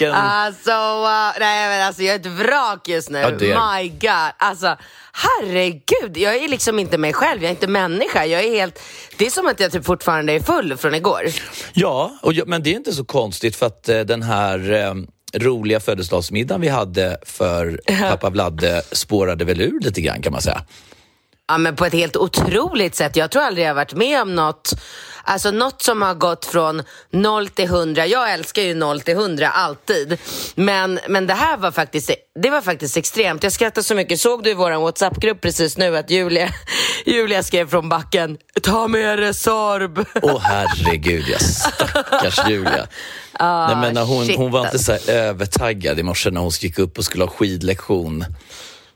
Vilken... Alltså, wow. nej men alltså jag är ett vrak just nu. Ja, är- My God. Alltså, herregud. Jag är liksom inte mig själv, jag är inte människa. Jag är helt... Det är som att jag typ fortfarande är full från igår. Ja, och, jag- men det är inte så konstigt för att eh, den här eh, roliga födelsedagsmiddagen vi hade för pappa Vladde spårade väl ur lite grann kan man säga. Ja, men på ett helt otroligt sätt. Jag tror aldrig jag har varit med om något, alltså något som har gått från 0 till 100. Jag älskar ju 0 till 100 alltid. Men, men det här var faktiskt, det var faktiskt extremt. Jag skrattar så mycket. Såg du i vår WhatsApp-grupp precis nu att Julia, Julia skrev från backen, ta med dig Sorb. Åh herregud, ja, stackars Julia. Nej, men när hon, shit, hon var inte alltså. så här övertaggad i morse när hon gick upp och skulle ha skidlektion.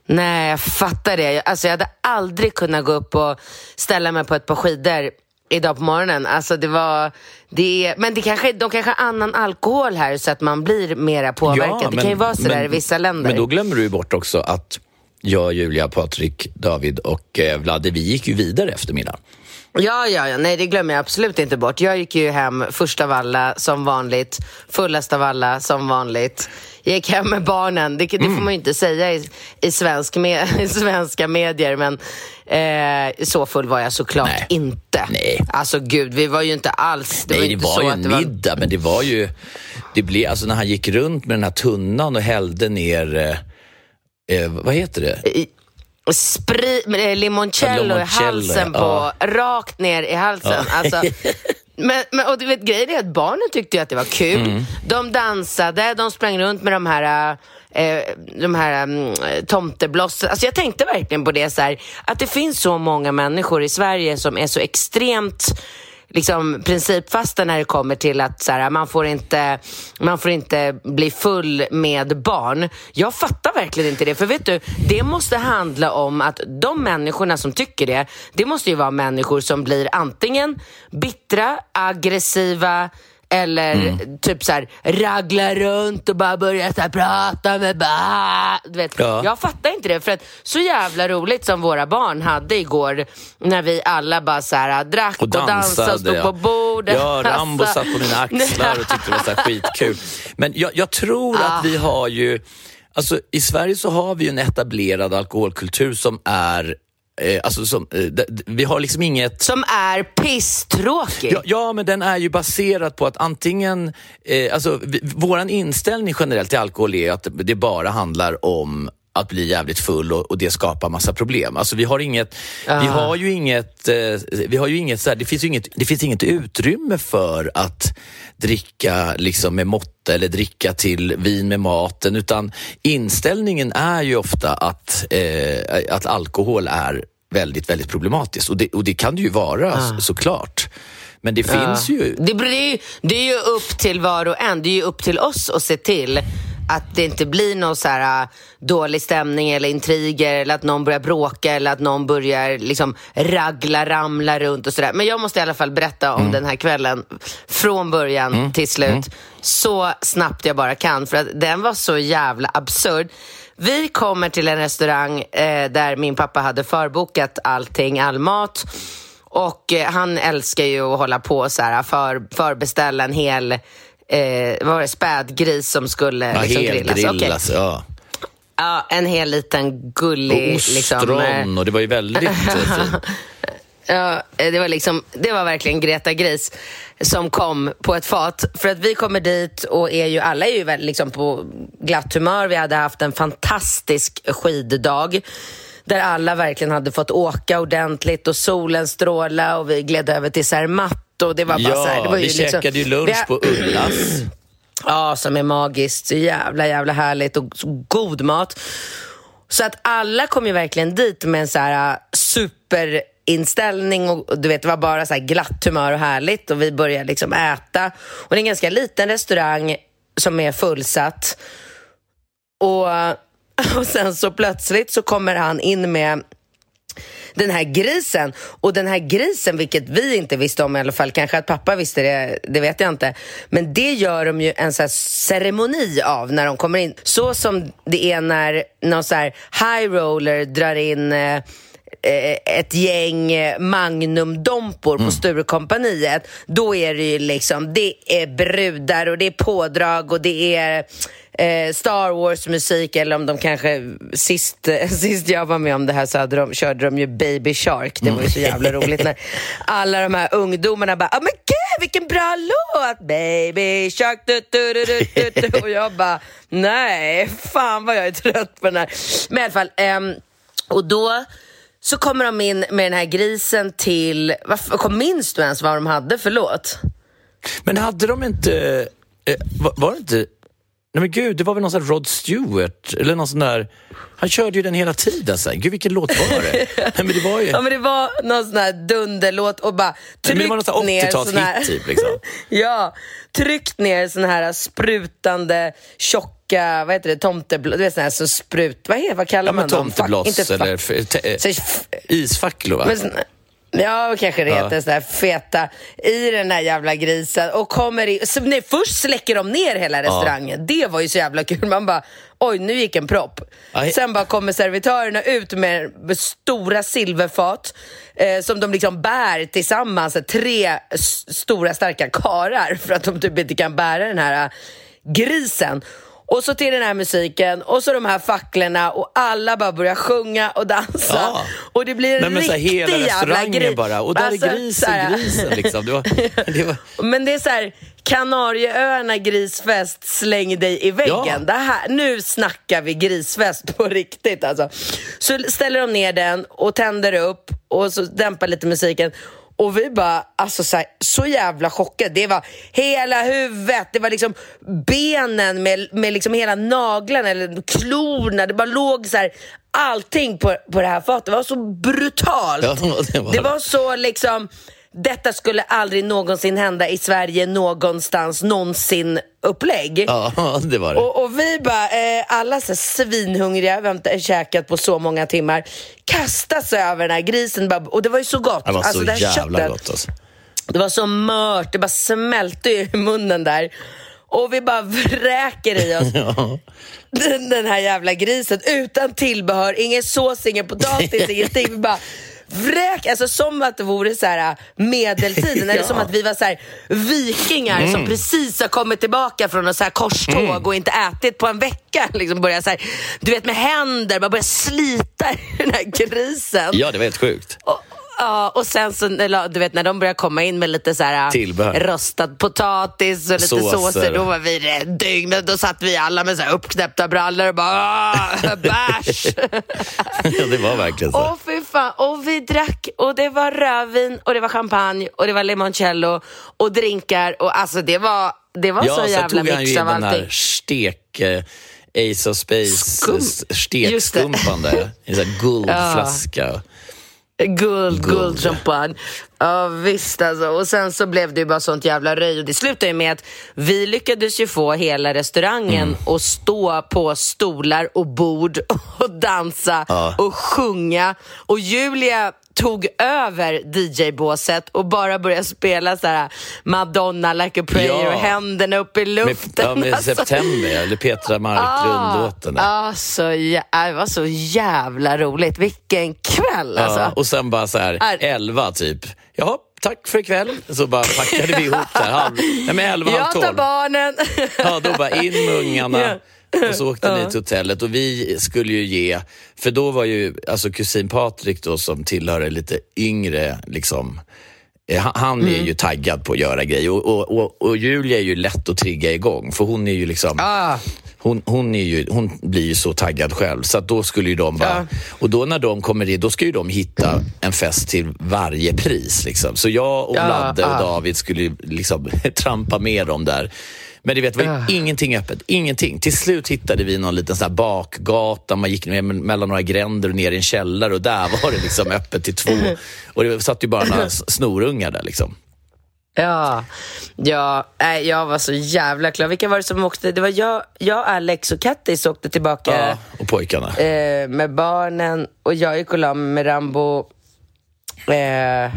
Nej, jag fattar det. Jag- Alltså, jag hade aldrig kunnat gå upp och ställa mig på ett par skidor idag på morgonen. Alltså, det var, det är, men det kanske, de kanske har annan alkohol här så att man blir mera påverkad. det kan ju vara sådär men- i vissa länder. Men då glömmer du bort också att jag, Julia, Patrik, David och eh, Vladde, vi gick ju vidare efter middagen. Ja, ja, ja, nej det glömmer jag absolut inte bort. Jag gick ju hem först av alla som vanligt, fullast av alla som vanligt. Jag gick hem med barnen, det, det Mm. får man ju inte säga i, i, svensk me, i svenska medier, men eh, så full var jag såklart Nej. inte. Nej. Alltså gud, vi var ju inte alls... Det Nej, var det var ju en var, middag, men det var ju... Det blev, alltså när han gick runt med den här tunnan och hällde ner... Eh, eh, vad heter det? Spri, eh, limoncello, Ja, i limoncello, halsen ja. på, rakt ner i halsen. Alltså, men, men, och du vet, grejen är att barnen tyckte att det var kul. Mm. De dansade, de sprang runt med de här eh, de här um, tomteblossen. Alltså jag tänkte verkligen på det så här, att det finns så många människor i Sverige som är så extremt liksom principfasta när det kommer till att så här, man, får inte, man får inte bli full med barn. Jag fattar verkligen inte det. För vet du, det måste handla om att de människorna som tycker det, det måste ju vara människor som blir antingen bittra, aggressiva, eller Mm. typ så här ragla runt och bara börja så här, prata med bara, du vet. Ja. Jag fattar inte det för att så jävla roligt som våra barn hade igår när vi alla bara så här drack och, Och dansade dansade. och stod ja. på bordet. Ja, Rambo Alltså. satt på mina axlar och tyckte det var så här skitkul. Men jag, jag tror Ah. att vi har ju... Alltså, I Sverige så har vi ju en etablerad alkoholkultur som är... Eh, alltså som, eh, vi har liksom inget... Som är pisstråkig. Ja, ja, men den är ju baserad på att antingen... Eh, alltså, vi, våran inställning generellt till alkohol är att det bara handlar om att bli jävligt full och, och det skapar massa problem. Alltså vi har inget, vi har ju inget, eh, vi har ju inget, så här, det, finns inget det finns inget utrymme för att dricka liksom med måtta eller dricka till vin med maten utan inställningen är ju ofta att, eh, att alkohol är väldigt, väldigt problematiskt och det, och det kan det ju vara så, såklart. Men det finns ju... Det, det är ju upp till var och en. Det är ju upp till oss att se till att det inte blir någon så här äh, dålig stämning eller intriger eller att någon börjar bråka eller att någon börjar liksom ragla, ramla runt och sådär. Men jag måste i alla fall berätta om den här kvällen från början till slut. Så snabbt jag bara kan för att den var så jävla absurd. Vi kommer till en restaurang eh, där min pappa hade förbokat allting, all mat. Och eh, han älskar ju att hålla på så här för, förbeställa en hel eh, var det, spädgris som skulle Ja, liksom, grillas. helgrillas, Okej. ja. Ja, en hel liten gullig... Och liksom, eh, ostron och det var ju väldigt eh, fint. Ja, det var, liksom, det var verkligen Greta Gris som kom på ett fat. För att vi kommer dit och är ju, alla är ju liksom på glatt humör. Vi hade haft en fantastisk skiddag där alla verkligen hade fått åka ordentligt och solen stråla och vi gled över till Zermatt och det var bara Ja, så här, det var ju vi liksom, käkade ju lunch vi- på Ullas. Ja, som är magiskt. Så jävla, jävla härligt och god mat. Så att alla kom ju verkligen dit med en så här äh, superinställning och du vet, det var bara så här glatt humör och härligt och vi började liksom äta. Och det är en ganska liten restaurang som är fullsatt. Och, och sen så plötsligt så kommer han in med den här grisen. Och den här grisen, vilket vi inte visste om i alla fall, kanske att pappa visste det, det vet jag inte. Men det gör de ju en så här ceremoni av när de kommer in. Så som det är när någon så här high roller drar in eh, eh, ett gäng eh, Magnumdompor på Sturecompagniet, då är det ju liksom, det är brudar och det är pådrag och det är eh, Star Wars-musik eller om de kanske, sist, eh, sist jag var med om det här så hade de, körde de ju Baby Shark, det var ju så jävla roligt när alla de här ungdomarna bara, ah, men gud vilken bra låt! Baby Shark, du, du, du, du, du, du. och jag bara, nej, fan vad jag är trött på den här. Men i alla fall, ehm, och då så kommer de in med den här grisen till, kom, minns du ens vad de hade för låt? Men hade de inte... Eh, var, det inte... Nej men gud, det var väl någon sån här Rod Stewart eller någon sån där... Han körde ju den hela tiden. Så här. Gud, vilken låt var det? Nej men det var ju... Ja men det var någon sån här dunderlåt och bara Nej, men tryckt det var någon ner 80-talshit sån här... typ, liksom. ja, tryckt ner sån här sprutande tjocka, vad heter det, tomteblå, du vet sån här som sprut, vad, heter, vad kallar Ja, man dem? tomtebloss Fuck- inte eller eh, isfacklor va? men Ja, kanske det Ja. heter sådär feta i den här jävla grisen och kommer in, så, nej, först släcker de ner hela restaurangen. Det var ju så jävla kul. Man bara, oj nu gick en propp. Aj. Sen bara kommer servitörerna ut med, stora silverfat eh, som de liksom bär tillsammans, tre stora starka karar för att de typ inte kan bära den här eh, grisen. Och så till den här musiken och så de här facklorna och alla bara börjar sjunga och dansa. Ja. Och det blir en Nej, här, riktig hela jävla grej. bara. Och där Alltså, är grisen, grisen liksom. Det var, det var, Men det är så här, Kanarieöarna grisfest, släng dig i väggen. Ja. Det här, nu snackar vi grisfest på riktigt alltså. Så ställer de ner den och tänder upp och så dämpar lite musiken. Och vi bara, alltså så, här, så jävla chockade. Det var hela huvudet, det var liksom benen med, med liksom hela naglarna eller klorna. Det bara låg så här, allting på, på det här fatet. Det var så brutalt. Ja, det var det det. var så liksom, detta skulle aldrig någonsin hända i Sverige någonstans, någonsin upplägg. ja, det var det. Och, och vi bara, eh, alla så svinhungriga, vi har inte käkat på så många timmar, kastas över den här grisen bara, och det var ju så gott. Det var Alltså, så det här jävla köttet, gott alltså. Det var så mört, det bara smälte i munnen där. Och vi bara vräker i oss den, den här jävla grisen utan tillbehör, ingen sås, ingen potatis, ingenting. Vi bara vräk, alltså som att det vore så här medeltiden, eller som att vi var så här vikingar som precis har kommit tillbaka från ett så här korståg och inte ätit på en vecka. Liksom börja så här, du vet med händer, bara börja slita i den här grisen. Ja, det var helt sjukt. Och, ja, och sen så, du vet när de börjar komma in med lite så här Tillbehör. rostad potatis och lite Såser. såser, då var vi rätt dygn. Då satt vi alla med så här uppknäppta brallor och bara "Ah, bärs. Ja, det var verkligen så. Åh fan, och vi drack och det var rödvin och det var champagne och det var limoncello och drinkar och alltså det var, det var ja, så jävla tog han ju mix in av den allting. här stek... eh, Ace of Space Skum. s- Just det. stekskumpan där. I en sån här guldflaska. Guld, Guld. guld, champagne. Ja visst alltså. Och sen så blev det ju bara sånt jävla röj. Och det slutade ju med att vi lyckades ju få hela restaurangen Mm. att stå på stolar och bord och dansa Ja. och sjunga. Och Julia tog över DJ-båset och bara började spela så här Madonna like a prayer Ja. och händerna upp i Med, luften. ja, med Alltså, September, eller Petra Marklund-låten. där. Ja, så jä- det var så jävla roligt. Vilken kväll alltså. Ja, och sen bara så här, Är- elva typ. Jaha, tack för ikväll. Så bara packade vi ihop där. Halv, nej, men elva, halv Jag tar tolv. barnen. Ja, då bara in med ungarna. Ja. Och så åkte ni till hotellet och vi skulle ju ge, för då var ju alltså kusin Patrik då som tillhör en lite yngre liksom eh, han- är ju taggad på att göra grejer och, och, och, och Julia är ju lätt att trigga igång för hon är ju liksom Ah. hon, hon, är ju, hon blir ju så taggad själv så då skulle ju de bara... Och då när de kommer in, då ska ju de hitta en fest till varje pris. Liksom. Så jag och Ja, Ladde och ja. David skulle liksom trampa med dem där. Men du vet, det var ju ingenting öppet. Ingenting. Till slut hittade vi någon liten sån bakgata. Man gick ner mellan några gränder och ner i en källare och där var det liksom öppet till två. Och det satt ju bara några snorungar där liksom. Ja, ja nej, jag var så jävla klar. Vilka var det som åkte? Det var jag, jag Alex och Kattis åkte tillbaka Ja, och pojkarna. eh, med barnen och jag gick och la mig med Rambo. Eh,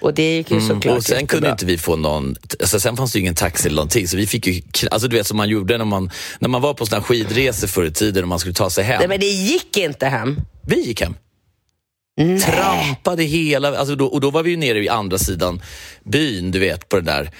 och det gick ju såklart Mm, Och sen jättebra. kunde inte vi få någon, alltså sen fanns det ju ingen taxi eller någonting så vi fick ju, alltså du vet som man gjorde när man, när man var på här skidresor förr i tiden och man skulle ta sig hem. Nej men det gick inte hem. Vi gick hem. Trampade hela, alltså då, och då var vi ju nere i andra sidan byn, du vet, på den där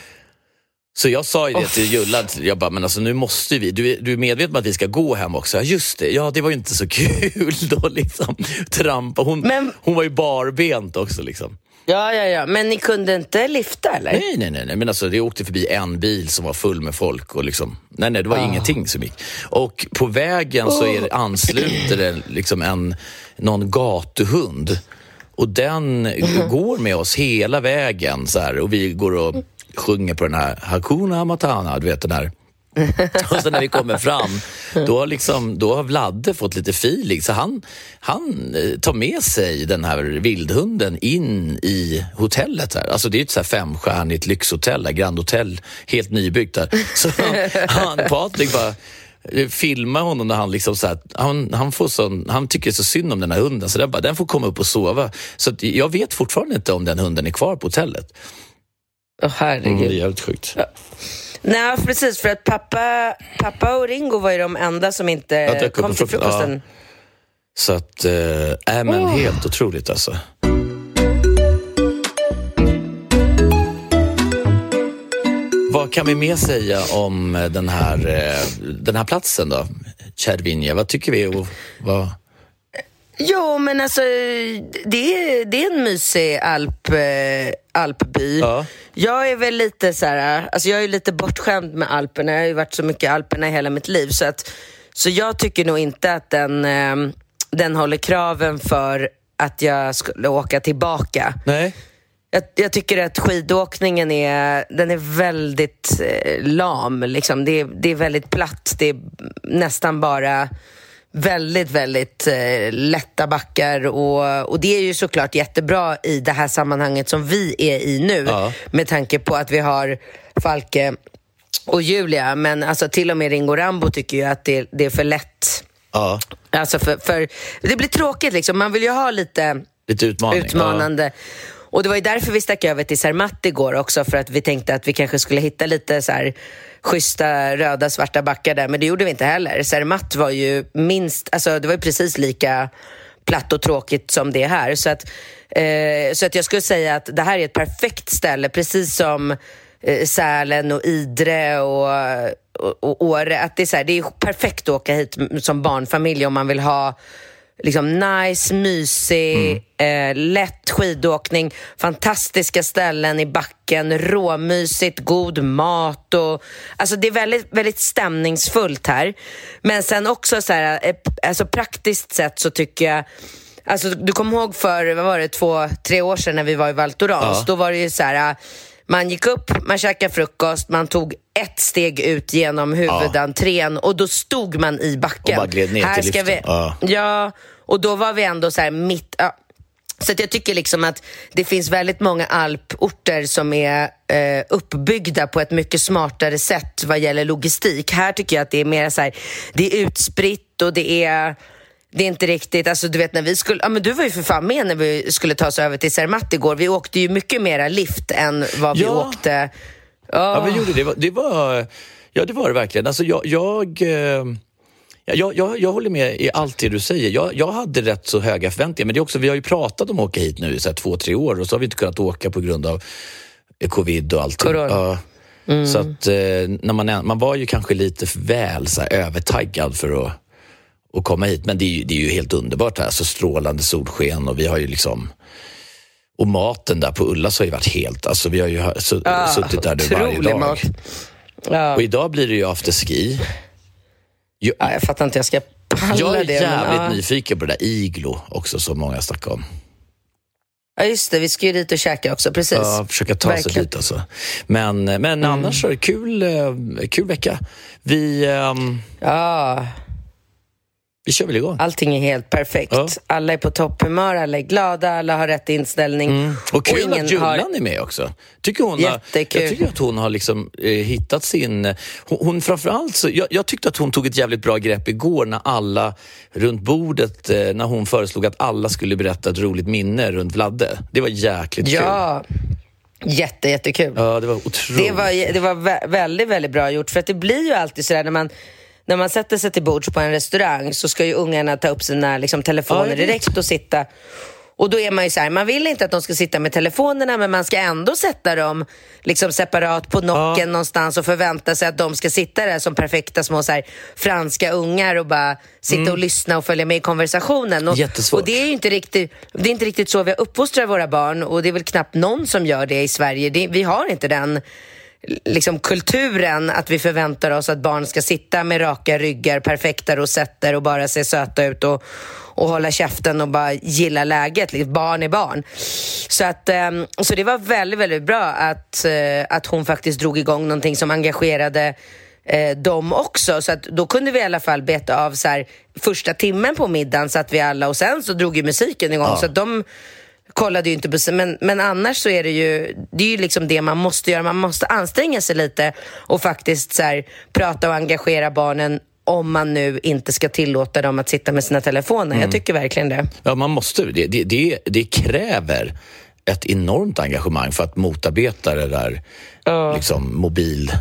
så jag sa ju det till Julla, jag bara, men alltså nu måste vi, du du är medveten om att vi ska gå hem också? Ja, just det, ja det var ju inte så kul då liksom. Trampa, hon, Men- hon var ju barbent också liksom. Ja, ja, ja. Men ni kunde inte lifta eller? Nej, nej, nej, nej. men alltså det åkte förbi en bil som var full med folk och liksom, nej, nej, det var ingenting som gick. Och på vägen så är det, ansluter det liksom en, någon gatuhund och den går med oss hela vägen så här och vi går och sjunger på den här Hakuna Matana, du vet den här och sen när vi kommer fram, då har, liksom, då har Vladde fått lite feeling så han, han eh, tar med sig den här vildhunden in i hotellet. Här. Alltså det är ett så här femstjärnigt lyxhotell, där, Grand Hotel, helt nybyggt där. Så han, Patrik bara eh, filmar honom när han liksom så här, han, han, får sån, han tycker så synd om den här hunden så den, bara, den får komma upp och sova. Så jag vet fortfarande inte om den hunden är kvar på hotellet. Åh herregud. Det är jävligt sjukt. Nej, precis. För att pappa, pappa och Ringo var ju de enda som inte kom till frukost, frukosten. Så att, äh, men helt otroligt alltså. Vad kan vi mer säga om eh, den här, eh, den här platsen då? Cervinia, vad tycker vi? Och vad... Jo, men alltså det är, det är en mysig alp, eh, alpby. Ja. Jag är väl lite så här, alltså jag är lite bortskämd med Alperna. Jag har ju varit så mycket i Alperna i hela mitt liv. Så, att, så jag tycker nog inte att den, eh, den håller kraven för att jag skulle åka tillbaka. Nej. Jag, jag tycker att skidåkningen är, den är väldigt eh, lam. Liksom. Det, det är väldigt platt. Det är nästan bara väldigt, väldigt eh, lätta backar. Och, och det är ju såklart jättebra i det här sammanhanget som vi är i nu. Ja. Med tanke på att vi har Falke och Julia. Men alltså, till och med Ringo Rambo tycker ju att det, det är för lätt. Ja, Alltså för, för, det blir tråkigt liksom. Man vill ju ha lite lite utmaning. utmanande. Och det var ju därför vi stack över till Zermatt igår också, för att vi tänkte att vi kanske skulle hitta lite så här schyssta röda, svarta backar där, men det gjorde vi inte heller. Zermatt var ju minst, alltså det var ju precis lika platt och tråkigt som det här. Så att, eh, så att jag skulle säga att det här är ett perfekt ställe, precis som eh, Sälen och Idre och, och, och Åre. Att det, är så här, det är perfekt att åka hit som barnfamilj om man vill ha liksom nice, mysig, eh, lätt skidåkning, fantastiska ställen i backen, råmysigt, god mat och alltså det är väldigt, väldigt stämningsfullt här. Men sen också så här, eh, alltså praktiskt sett så tycker jag Alltså, du kommer ihåg för, vad var det, två, tre år sedan när vi var i Val Thorens? Ja. Då var det ju så här, man gick upp, man käkade frukost, man tog ett steg ut genom huvudentrén och då stod man i backen. Och bara gled ner till ska liften. vi, Ja. ja, och då var vi ändå så här mitt... Ja. Så jag tycker liksom att det finns väldigt många alporter som är eh, uppbyggda på ett mycket smartare sätt vad gäller logistik. Här tycker jag att det är mer så här, det är utspritt och det är det är inte riktigt, alltså du vet när vi skulle, ja men du var ju för fan med när vi skulle ta oss över till Zermatt igår. Vi åkte ju mycket mera lift än vad vi Ja. åkte. Ja, vi gjorde det. Det var, det var, ja, det var det verkligen. Alltså, jag, jag, eh, ja, jag, jag, jag håller med i allt det du säger. Jag, jag hade rätt så höga förväntningar, men det är också, vi har ju pratat om att åka hit nu i så två, tre år och så har vi inte kunnat åka på grund av covid och allt. Ja. Mm. Så att eh, när man, man var ju kanske lite väl så övertaggad för att, att komma hit. Men det är, ju, det är ju helt underbart här, så strålande solsken och vi har ju liksom och maten där på Ullas har ju varit helt... Alltså vi har ju ah, suttit där nu varje dag. Mat. Ja. Och idag blir det ju afterski. Jag, ja, jag fattar inte, jag ska palla det. Jag är det, jävligt men, nyfiken på det där iglo också som många snackar om. Ja, just det. Vi ska ju dit och käka också. Precis. Ja, försöka ta Verkligen. sig dit alltså. Men, men mm. annars är det kul, eh, kul vecka. Vi... Um... Ja. Vi kör väl igång. Allting är helt perfekt. Ja. Alla är på topphumör, alla är glada, alla har rätt inställning. Mm. Och kul och att Jullan har... är med också. Tycker hon Jättekul. Har, jag tycker att hon har liksom, eh, hittat sin... Hon, hon framförallt så, jag, jag, tyckte att hon tog ett jävligt bra grepp igår när alla runt bordet, eh, när hon föreslog att alla skulle berätta ett roligt minne runt Vladde. Det var jäkligt ja. kul. Jätte, jättekul. Ja, det var otroligt. Det var, det var väldigt, väldigt bra gjort. För att det blir ju alltid sådär när man när man sätter sig till bords på en restaurang så ska ju ungarna ta upp sina liksom, telefoner ja, direkt och sitta och då är man ju så här, man vill inte att de ska sitta med telefonerna men man ska ändå sätta dem liksom separat på nocken ja. någonstans och förvänta sig att de ska sitta där som perfekta små så här, franska ungar och bara sitta mm. och lyssna och följa med i konversationen. Och, Jättesvårt. Och det är ju inte riktigt, det är inte riktigt så vi uppfostrar våra barn och det är väl knappt någon som gör det i Sverige. Det, vi har inte den liksom kulturen att vi förväntar oss att barn ska sitta med raka ryggar, perfekta rosetter och bara se söta ut och, och hålla käften och bara gilla läget. Liksom, barn är barn. Så, att, ehm, så det var väldigt, väldigt bra att, eh, att hon faktiskt drog igång någonting som engagerade eh, dem också. Så att då kunde vi i alla fall beta av så här, första timmen på middagen satt vi alla och sen så drog ju musiken igång. Ja. Så att de kollade ju inte på men, men annars så är det ju det är ju liksom det man måste göra. Man måste anstränga sig lite och faktiskt så här, prata och engagera barnen om man nu inte ska tillåta dem att sitta med sina telefoner. Mm. Jag tycker verkligen det. Ja, man måste. Det, det, det, det kräver ett enormt engagemang för att motarbeta det där uh. liksom, mobil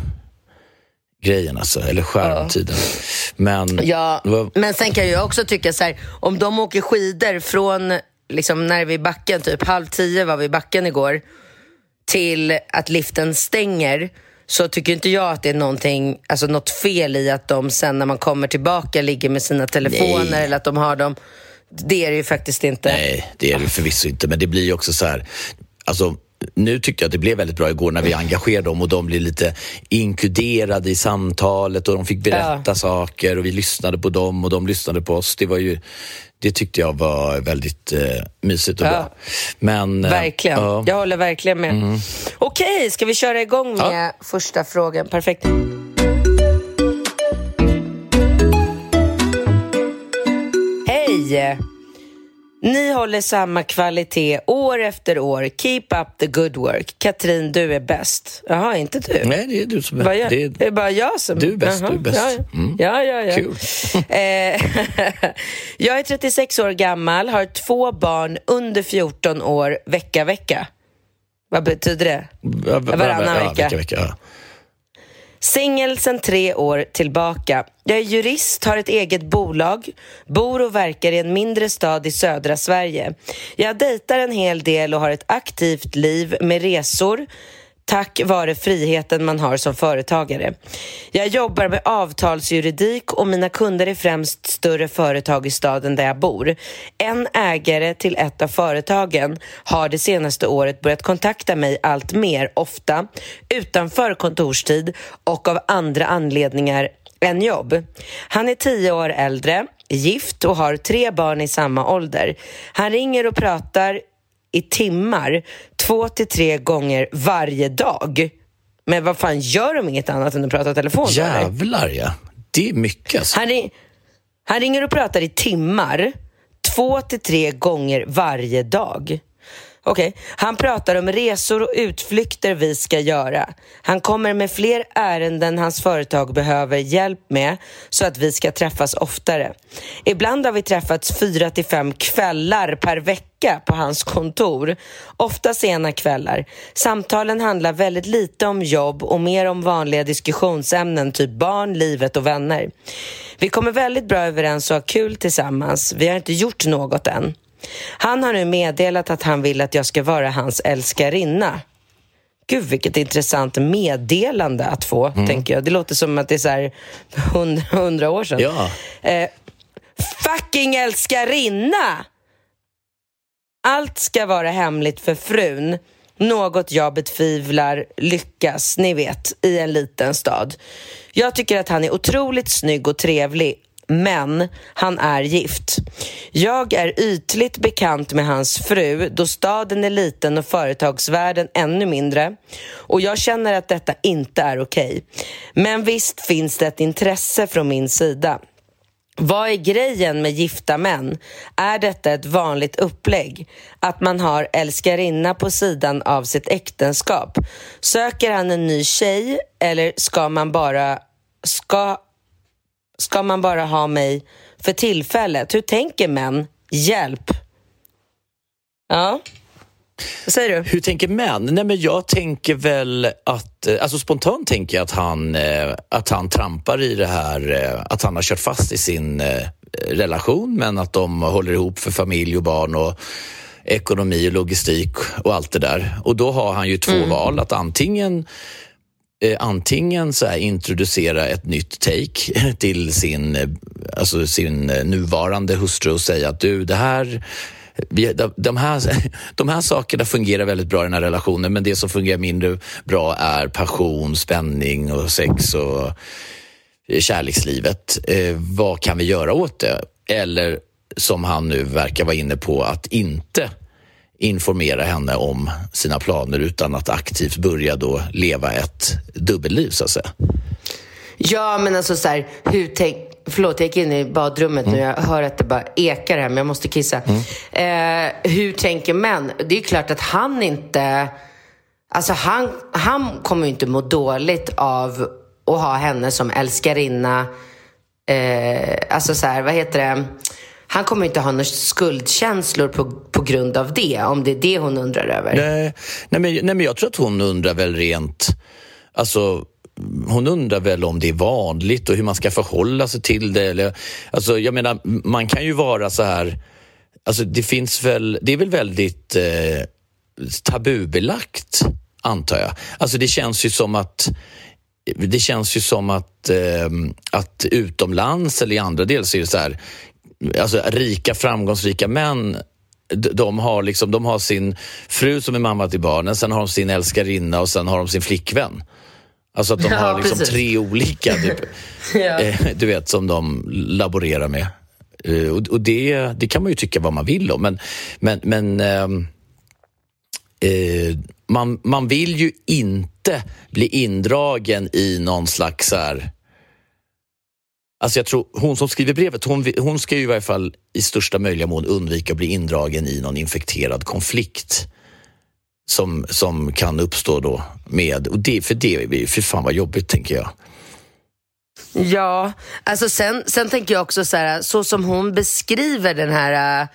grejen alltså, eller skärmtiden. Ja. Men, ja, men sen kan jag också tycka så här, om de åker skidor från liksom när vi i backen, typ halv tio var vi i backen igår, till att liften stänger så tycker inte jag att det är någonting, alltså något fel i att de sen när man kommer tillbaka ligger med sina telefoner Nej. eller att de har dem. Det är det ju faktiskt inte. Nej, det är det förvisso inte. Men det blir ju också så här, alltså nu tyckte jag att det blev väldigt bra igår när vi engagerade dem och de blev lite inkluderade i samtalet och de fick berätta ja. saker och vi lyssnade på dem och de lyssnade på oss. Det var ju det tyckte jag var väldigt eh, mysigt och ja. bra. Men, eh, verkligen. Uh, jag håller verkligen med. Mm. Okej, ska vi köra igång med ja. första frågan? Perfekt. Hej! Ni håller samma kvalitet år efter år. Keep up the good work. Katrin, du är bäst. Jaha, inte du? Nej, det är du som är bäst. Det, det är bara jag som... Du är bäst, Jaha. du är bäst. Ja, mm. ja, ja. ja. Kul. Eh, jag är 36 år gammal, har två barn under 14 år vecka, vecka. Vad betyder det? Varannan vecka. vecka, vecka ja. Singel sedan tre år tillbaka. Jag är jurist, har ett eget bolag, bor och verkar i en mindre stad i södra Sverige. Jag dejtar en hel del och har ett aktivt liv med resor, tack vare friheten man har som företagare. Jag jobbar med avtalsjuridik och mina kunder är främst större företag i staden där jag bor. En ägare till ett av företagen har det senaste året börjat kontakta mig allt mer ofta utanför kontorstid och av andra anledningar än jobb. Han är tio år äldre, gift och har tre barn i samma ålder. Han ringer och pratar i timmar, två till tre gånger varje dag. Men vad fan, gör de inget annat än att prata telefon? Jävlar ja. Det är mycket alltså. Han, ring, han ringer och pratar i timmar, två till tre gånger varje dag. Okej, okay. han pratar om resor och utflykter vi ska göra. Han kommer med fler ärenden hans företag behöver hjälp med så att vi ska träffas oftare. Ibland har vi träffats fyra till fem kvällar per vecka på hans kontor. Ofta sena kvällar. Samtalen handlar väldigt lite om jobb och mer om vanliga diskussionsämnen, typ barn, livet och vänner. Vi kommer väldigt bra överens och har kul tillsammans. Vi har inte gjort något än. Han har nu meddelat att han vill att jag ska vara hans älskarinna. Gud, vilket intressant meddelande att få, mm. tänker jag. Det låter som att det är så här hundra, hundra år sedan. Ja. Eh, fucking älskarinna! Allt ska vara hemligt för frun. Något jag betvivlar lyckas, ni vet, i en liten stad. Jag tycker att han är otroligt snygg och trevlig men han är gift. Jag är ytligt bekant med hans fru då staden är liten och företagsvärlden ännu mindre och jag känner att detta inte är okej. Okay. Men visst finns det ett intresse från min sida. Vad är grejen med gifta män? Är detta ett vanligt upplägg? Att man har älskarinna på sidan av sitt äktenskap? Söker han en ny tjej eller ska man bara ska ska man bara ha mig för tillfället? Hur tänker män? Hjälp! Ja, vad säger du? Hur tänker män? Nej, men jag tänker väl att, eh, alltså spontant tänker jag att han, eh, att han trampar i det här, eh, att han har kört fast i sin relation men att de håller ihop för familj och barn och ekonomi och logistik och allt det där. Och då har han ju två mm. val, att antingen Eh, antingen så här, introducera ett nytt take till sin, eh, alltså sin eh, nuvarande hustru och säga att du, det här vi, de, här, de här sakerna fungerar väldigt bra i den här relationen men det som fungerar mindre bra är passion, spänning och sex och kärlekslivet. Eh, vad kan vi göra åt det? Eller som han nu verkar vara inne på, att inte informera henne om sina planer utan att aktivt börja då leva ett dubbelliv så att säga. Ja, men alltså så här, hur tänk... Förlåt, jag gick in i badrummet mm. nu. Jag hör att det bara ekar här, men jag måste kissa. Mm. Eh, hur tänker män? Det är klart att han inte... Alltså han, han kommer ju inte må dåligt av att ha henne som älskarinna. Eh, alltså så här, vad heter det? Han kommer inte ha några skuldkänslor på, på grund av det, om det är det hon undrar över. Nej, nej, men, nej men jag tror att hon undrar väl rent... Alltså, hon undrar väl om det är vanligt och hur man ska förhålla sig till det. Eller, alltså, jag menar, man kan ju vara så här... Alltså, det finns väl... Det är väl väldigt eh, tabubelagt, antar jag. Alltså, det känns ju som att det känns ju som att, eh, att utomlands eller i andra delar så är det så här, alltså rika framgångsrika män de har, liksom, de har sin fru som är mamma till barnen, sen har de sin älskarinna och sen har de sin flickvän. Alltså att de ja, har liksom tre olika, typ, ja. eh, du vet, som de laborerar med. Eh, och, och det, det kan man ju tycka vad man vill om, men, men, men ehm, eh, man, man vill ju inte bli indragen i någon slags här, Alltså jag tror, hon som skriver brevet, hon, hon ska ju i varje fall i största möjliga mån undvika att bli indragen i någon infekterad konflikt som, som kan uppstå då med, och det, för det blir för fan vad jobbigt tänker jag. Ja, alltså sen, sen tänker jag också så här, så som hon beskriver den här uh,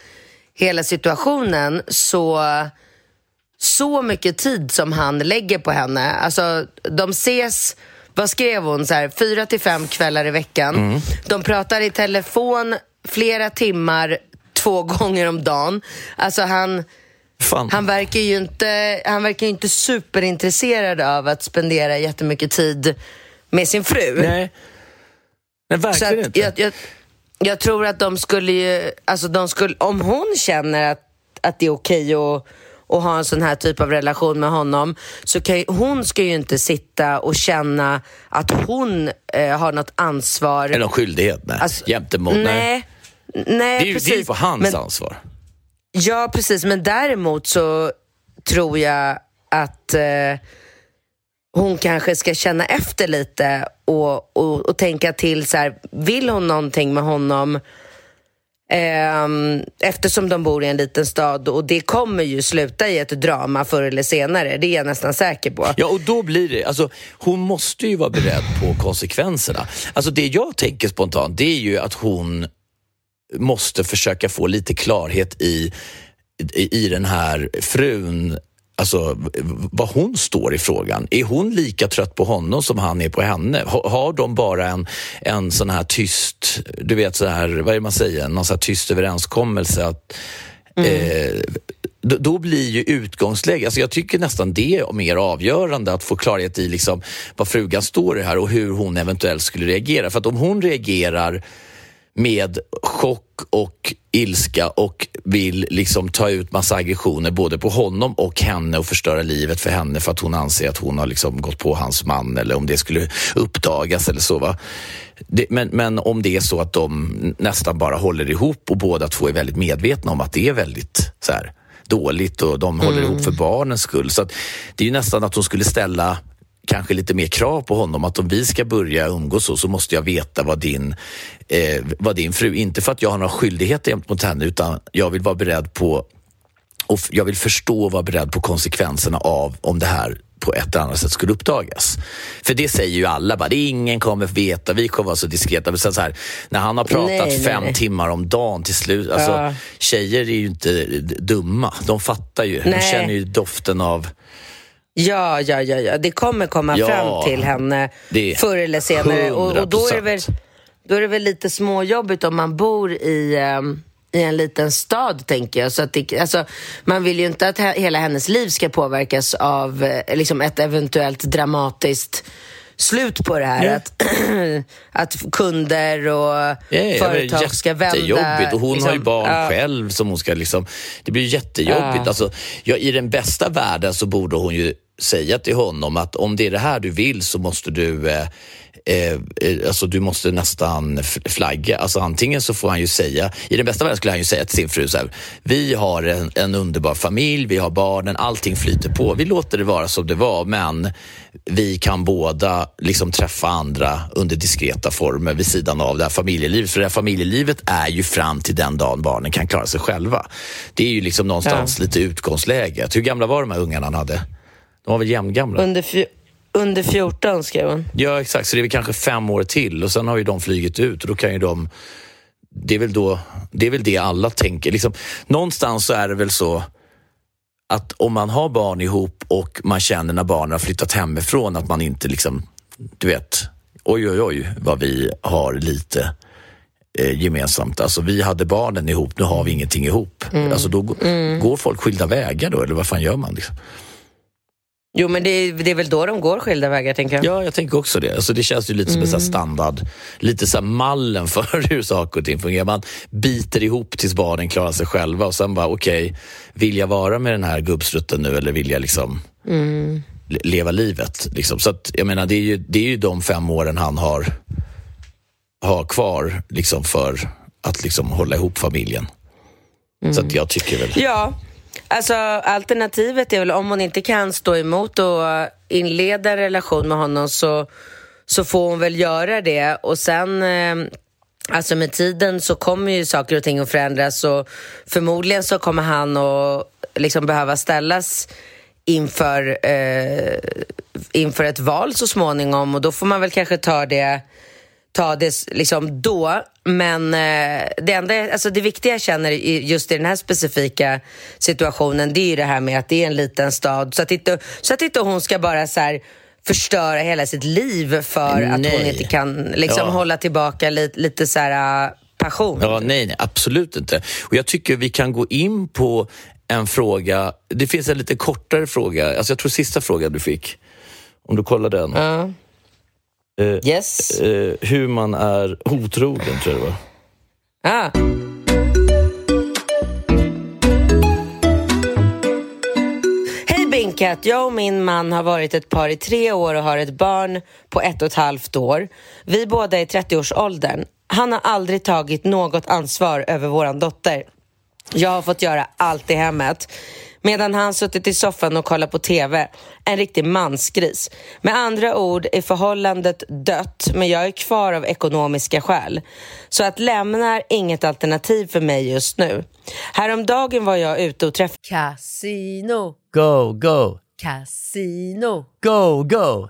hela situationen så så mycket tid som han lägger på henne. Alltså, de ses vad skrev hon? Så här, fyra till fem kvällar i veckan. Mm. De pratar i telefon flera timmar, två gånger om dagen. Alltså han... Fan. Han verkar ju inte, han verkar inte superintresserad av att spendera jättemycket tid med sin fru. Nej, Nej verkligen inte. Jag, jag, jag, tror att de skulle ju, alltså de skulle, om hon känner att, att det är okej okay att och ha en sån här typ av relation med honom så kan ju, hon ska ju inte sitta och känna att hon eh, har något ansvar. Eller någon skyldighet, nej. Alltså, Gentemot, nej. nej. Nej, det, är, precis. det är ju på hans men, ansvar. Ja, precis. Men däremot så tror jag att eh, hon kanske ska känna efter lite och, och, och tänka till så här, vill hon någonting med honom Ehm, eftersom de bor i en liten stad och det kommer ju sluta i ett drama förr eller senare. Det är jag nästan säker på. Ja, och då blir det... Alltså, hon måste ju vara beredd på konsekvenserna. Alltså det jag tänker spontant, det är ju att hon måste försöka få lite klarhet i, i, i den här frun alltså, vad hon står i frågan. Är hon lika trött på honom som han är på henne? Har, har de bara en, en sån här tyst, du vet så här, vad är det man säger, någon sån här tyst överenskommelse att mm. eh, då, då blir ju utgångsläget, alltså jag tycker nästan det är mer avgörande att få klarhet i liksom vad frugan står i här och hur hon eventuellt skulle reagera. För att om hon reagerar med chock och ilska och vill liksom ta ut massa aggressioner både på honom och henne och förstöra livet för henne för att hon anser att hon har liksom gått på hans man eller om det skulle uppdagas eller så. Va? Det, men, men om det är så att de nästan bara håller ihop och båda två är väldigt medvetna om att det är väldigt så här, dåligt och de håller ihop för barnens skull. Så det är ju nästan att hon skulle ställa kanske lite mer krav på honom att om vi ska börja umgås så, så måste jag veta vad din, eh, vad din fru, inte för att jag har några skyldigheter mot henne utan jag vill vara beredd på och jag vill förstå och vara beredd på konsekvenserna av om det här på ett eller annat sätt skulle uppdagas. För det säger ju alla, bara, ingen kommer veta, vi kommer vara så diskreta. Men sen så här, när han har pratat Nej, fem nej. timmar om dagen till slut, alltså, Ja. tjejer är ju inte dumma, de fattar ju, de Nej. känner ju doften av Ja, ja, ja, ja. det kommer komma Ja, fram till henne det förr eller senare. Och, och då, är det väl, 100%. då är det väl lite småjobbigt om man bor i, ehm, i en liten stad, tänker jag. Så att det, alltså, man vill ju inte att he hela hennes liv ska påverkas av eh, liksom ett eventuellt dramatiskt slut på det här. Ja. Att, att kunder och Ja, företag ska vända. jättejobbigt. och hon har ju liksom, barn ja. själv som hon ska liksom... Det blir jättejobbigt. Ja. Alltså, ja, I den bästa världen så borde hon ju säga till honom att om det är det här du vill så måste du eh, Eh, eh, alltså du måste nästan flagga. Alltså antingen så får han ju säga, i den bästa världen skulle han ju säga till sin fru så här, vi har en, en underbar familj, vi har barnen, allting flyter på. Vi låter det vara som det var, men vi kan båda liksom träffa andra under diskreta former vid sidan av det här familjelivet. För det här familjelivet är ju fram till den dagen barnen kan klara sig själva. Det är ju liksom någonstans lite utgångsläget. Hur gamla var de här ungarna han hade? De var väl jämngamla? Under, under 14 skrev hon. Ja, exakt. Så det är väl kanske fem år till och sen har ju de flugit ut och då kan ju de... Det är väl, då, det, är väl det alla tänker. Liksom, någonstans så är det väl så att om man har barn ihop och man känner när barnen har flyttat hemifrån att man inte liksom, du vet, oj oj oj vad vi har lite eh, gemensamt. Alltså vi hade barnen ihop, nu har vi ingenting ihop. Alltså då g- går folk skilda vägar då eller vad fan gör man? Liksom? Jo, men det är, det är väl då de går skilda vägar, tänker jag. Ja, jag tänker också det. Alltså, det känns ju lite som en här standard, lite så mallen för hur saker och ting fungerar. Man biter ihop tills barnen klarar sig själva och sen bara, okej, vill jag vara med den här gubbstrutten nu eller vill jag liksom le- leva livet? Liksom. Så att, jag menar, det är, ju, det är ju de fem åren han har, har kvar liksom, för att liksom, hålla ihop familjen. Så att jag tycker väl... Ja, alltså alternativet är väl om hon inte kan stå emot och inleda en relation med honom så, så får hon väl göra det. Och sen eh, Alltså med tiden så kommer ju saker och ting att förändras och förmodligen så kommer han att liksom behöva ställas inför, eh, inför ett val så småningom. Och då får man väl kanske ta det ta det liksom då. Men eh, det, enda, alltså det viktiga jag känner i, just i den här specifika situationen det är ju det här med att det är en liten stad. Så att inte, så att inte hon ska bara så här, förstöra hela sitt liv för att hon Nej. inte kan liksom, Ja. hålla tillbaka lite, lite så här, äh, passion. Ja, nej, nej, absolut inte. Och jag tycker vi kan gå in på en fråga. Det finns en lite kortare fråga. Alltså jag tror sista frågan du fick. Om du kollar den. Ja. Eh, Yes. eh, hur man är otrogen, tror jag det var. Ah. Hej Binkat! Jag och min man har varit ett par i tre år och har ett barn på ett och ett halvt år. Vi båda är i 30-årsåldern. Han har aldrig tagit något ansvar över våran dotter. Jag har fått göra allt i hemmet. Medan han suttit i soffan och kollat på TV. En riktig mansgris. Med andra ord är förhållandet dött, men jag är kvar av ekonomiska skäl. Så att lämna är inget alternativ för mig just nu. Häromdagen var jag ute och träffade Casino, Go, go, casino, go, go,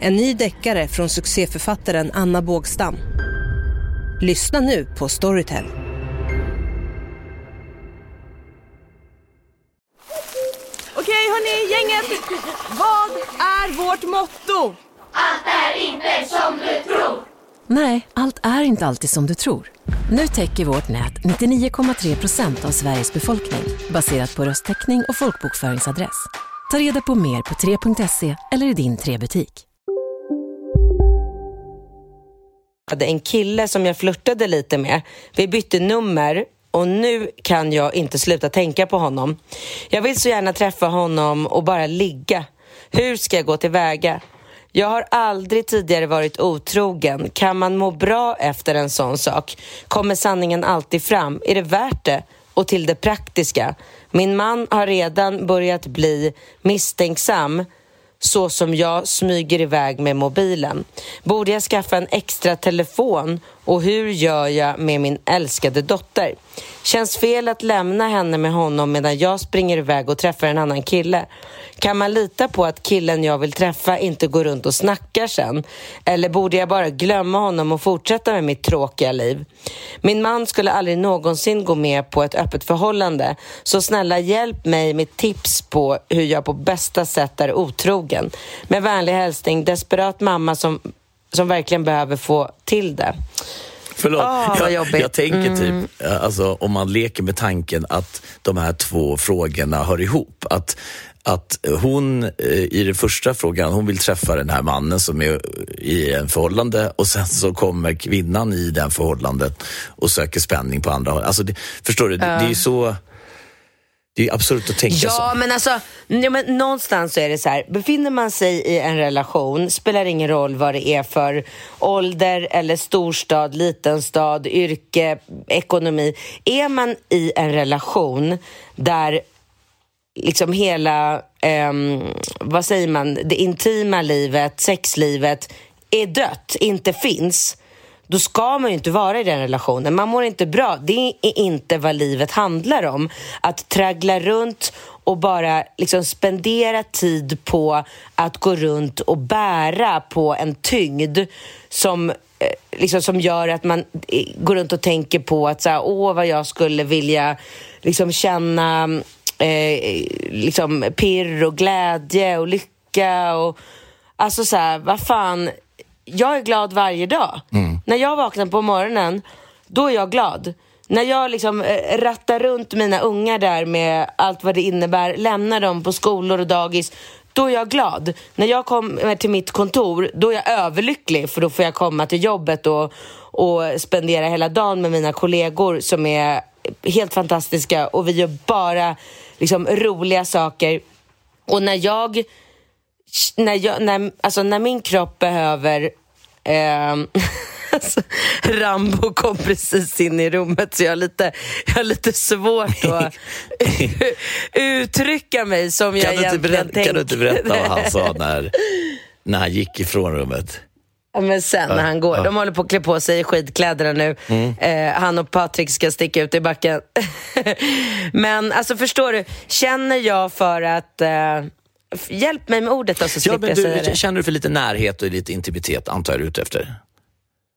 En ny deckare från succéförfattaren Anna Bågstam. Lyssna nu på Storytel. Okej hörni, gänget. Vad är vårt motto? Nej, allt är inte alltid som du tror. Nu täcker vårt nät 99,3 procent av Sveriges befolkning baserat på röstteckning och folkbokföringsadress. Ta reda på mer på 3.se eller i din 3-butik. Hade en kille som jag flörtade lite med. Vi bytte nummer och nu kan jag inte sluta tänka på honom. Jag vill så gärna träffa honom och bara ligga. Hur ska jag gå tillväga? Jag har aldrig tidigare varit otrogen. Kan man må bra efter en sån sak? Kommer sanningen alltid fram? Är det värt det? Och till det praktiska. Min man har redan börjat bli misstänksam så som jag smyger iväg med mobilen. Borde jag skaffa en extra telefon och hur gör jag med min älskade dotter? Känns fel att lämna henne med honom medan jag springer iväg och träffar en annan kille. Kan man lita på att killen jag vill träffa inte går runt och snackar sen? Eller borde jag bara glömma honom och fortsätta med mitt tråkiga liv? Min man skulle aldrig någonsin gå med på ett öppet förhållande. Så snälla hjälp mig med tips på hur jag på bästa sätt är otrogen. Med vänlig hälsning, desperat mamma som, som verkligen behöver få till det. Förlåt, vad jag, jag tänker Mm. typ, alltså, om man leker med tanken att de här två frågorna hör ihop. Att, att hon eh, i den första frågan, hon vill träffa den här mannen som är i en förhållande och sen så kommer kvinnan i det förhållandet och söker spänning på andra håll. Alltså det, förstår du, det, det är så... Det är absurt att tänka så. Ja, men alltså, ja, men någonstans så är det så här, befinner man sig i en relation, spelar ingen roll vad det är för ålder eller storstad, liten stad, yrke, ekonomi. Är man i en relation där liksom hela, ehm, vad säger man, det intima livet, sexlivet är dött, inte finns, då ska man ju inte vara i den relationen. Man mår inte bra. Det är inte vad livet handlar om. Att traggla runt och bara liksom spendera tid på att gå runt och bära på en tyngd som, eh, liksom, som gör att man eh, går runt och tänker på att så här, åh vad jag skulle vilja liksom, känna eh, liksom, pirr och glädje och lycka. Och, alltså så här, vad fan, jag är glad varje dag. När jag vaknar på morgonen, då är jag glad. När jag liksom eh, rattar runt mina ungar där med allt vad det innebär, lämnar dem på skolor och dagis, då är jag glad. När jag kommer till mitt kontor, då är jag överlycklig för då får jag komma till jobbet och, och spendera hela dagen med mina kollegor som är helt fantastiska och vi gör bara liksom, roliga saker. Och när jag när, jag, när, alltså när min kropp behöver... alltså, Rambo kom precis in i rummet så jag har lite, jag har lite svårt att uttrycka mig som jag Kan du, inte egentligen berätta, kan du inte tänker. berätta vad han sa när, när han gick ifrån rummet? Ja, Men sen när han går, de håller på att klä på sig skidkläderna nu. Mm. Eh, han och Patrik ska sticka ut i backen. Men alltså förstår du, känner jag för att... Eh, hjälp mig med ordet då så Ja, slipper men jag säga du, det. känner du för lite närhet och lite intimitet, antar jag du är ute efter?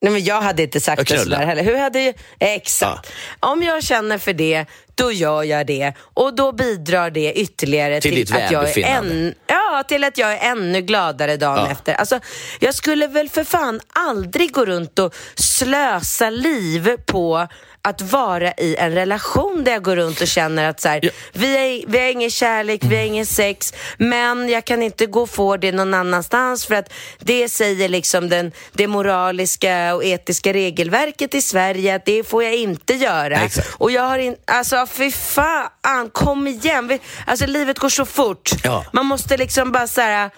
Nej, men jag hade inte sagt det sådär heller. Hur hade jag... Exakt. Om jag känner för det, då gör jag det. Och då bidrar det ytterligare Till till, att jag är än, ja, till att jag är ännu gladare dagen Ja. efter. Alltså, jag skulle väl för fan aldrig gå runt och slösa liv på att vara i en relation där jag går runt och känner att så här, vi, är, vi har ingen kärlek, vi har ingen sex, men jag kan inte gå och få det någon annanstans för att det säger liksom den, det moraliska och etiska regelverket i Sverige att det får jag inte göra. Exakt. Och jag har inte, alltså fy fan, kom igen. Alltså livet går så fort. Ja. Man måste liksom bara så här,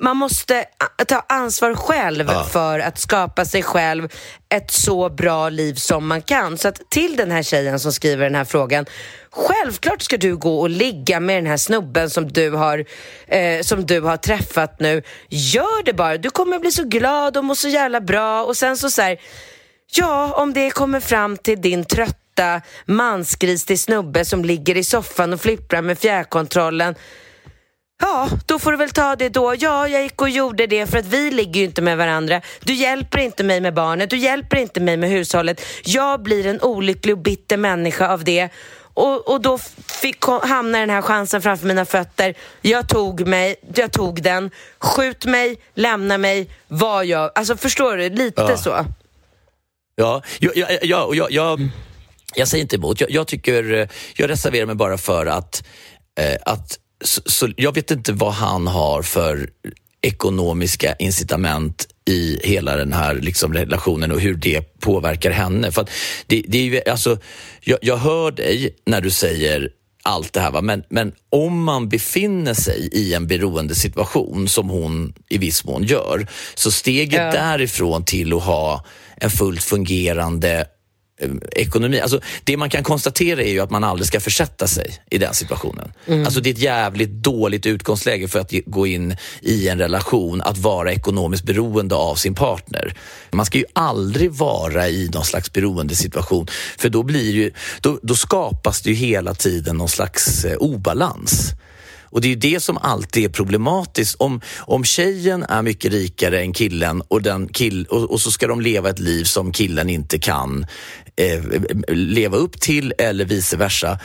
man måste ta ansvar själv Ja. för att skapa sig själv ett så bra liv som man kan. Så att till den här tjejen som skriver den här frågan, självklart ska du gå och ligga med den här snubben som du har, eh, som du har träffat nu. Gör det bara, du kommer bli så glad och må så jävla bra och sen så så här, Ja, om det kommer fram till din trötta mansgrisig snubbe som ligger i soffan och flipprar med fjärrkontrollen. Ja, då får du väl ta det då. Ja, jag gick och gjorde det för att vi ligger ju inte med varandra. Du hjälper inte mig med barnet, du hjälper inte mig med hushållet. Jag blir en olycklig och bitter människa av det. Och, och då fick, hamnade den här chansen framför mina fötter. Jag tog mig, jag tog den. Skjut mig, lämna mig, vad jag... Alltså förstår du? Lite Ja. så. Ja, ja, ja, ja, jag, jag, jag säger inte emot. Jag, jag, tycker, eh, jag reserverar mig bara för att, eh, att så, så, jag vet inte vad han har för ekonomiska incitament i hela den här liksom, relationen och hur det påverkar henne. För det, det är ju, alltså, jag, jag hör dig när du säger allt det här. Va? Men, men om man befinner sig i en beroendesituation som hon i viss mån gör, så steget Ja. därifrån till att ha en fullt fungerande ekonomi. Alltså, det man kan konstatera är ju att man aldrig ska försätta sig i den situationen. Alltså, det är ett jävligt dåligt utgångsläge för att gå in i en relation, att vara ekonomiskt beroende av sin partner. Man ska ju aldrig vara i någon slags beroendesituation för då, blir ju, då, då skapas det ju hela tiden någon slags eh, obalans. Och det är ju det som alltid är problematiskt. Om, om tjejen är mycket rikare än killen och, den kill, och, och så ska de leva ett liv som killen inte kan eh, leva upp till eller vice versa.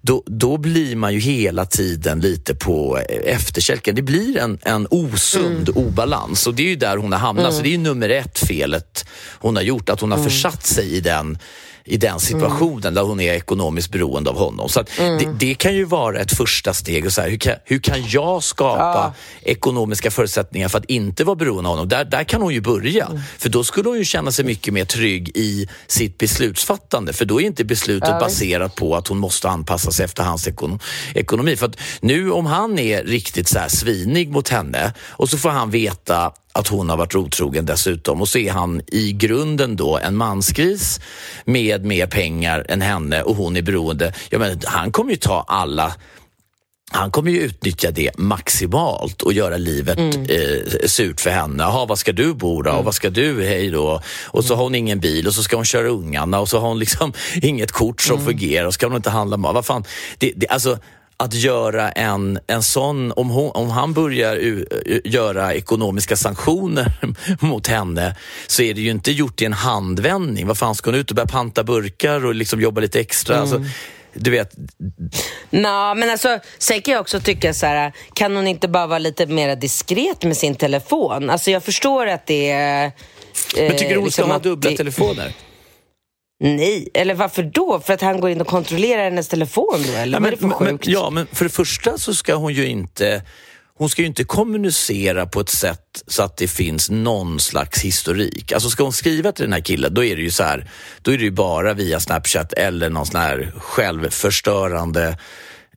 Då, då blir man ju hela tiden lite på efterkälken. Det blir en, en osund obalans och det är ju där hon har hamnat. Så det är nummer ett felet hon har gjort, att hon har försatt sig i den i den situationen där hon är ekonomiskt beroende av honom. Så att det, det kan ju vara ett första steg. Och så här, hur, kan, hur kan jag skapa ekonomiska förutsättningar för att inte vara beroende av honom? Där, där kan hon ju börja. För då skulle hon ju känna sig mycket mer trygg i sitt beslutsfattande. För då är inte beslutet baserat på att hon måste anpassa sig efter hans ekono- ekonomi. För nu om han är riktigt så här svinig mot henne och så får han veta att hon har varit otrogen dessutom och så är han i grunden då en mansgris med mer pengar än henne och hon är beroende. Jag menar, han kommer ju ta alla han kommer ju utnyttja det maximalt och göra livet eh, surt för henne. Jaha, vad ska du bo då? Och vad ska du? Hej då. Och så har hon ingen bil och så ska hon köra ungarna och så har hon liksom inget kort som fungerar och ska hon inte handla mat. Vad fan? Det, det, alltså, att göra en, en sån, om, hon, om han börjar u, u, göra ekonomiska sanktioner mot henne så är det ju inte gjort i en handvändning. Vad fan ska hon ut och börja panta burkar och liksom jobba lite extra? Alltså, du vet, Nå, men alltså, sen kan jag också tycka så här, kan hon inte bara vara lite mer diskret med sin telefon? Alltså jag förstår att det är... eh, men tycker du hon ska liksom ha att dubbla det- telefoner? Nej, eller varför då? För att han går in och kontrollerar hennes telefon då? Eller Ja, vad är det för men, sjukt? ja, men för det första så ska hon ju inte hon ska ju inte kommunicera på ett sätt så att det finns någon slags historik. Alltså ska hon skriva till den här killen, då är det ju så här, då är det ju bara via Snapchat eller någon sån här självförstörande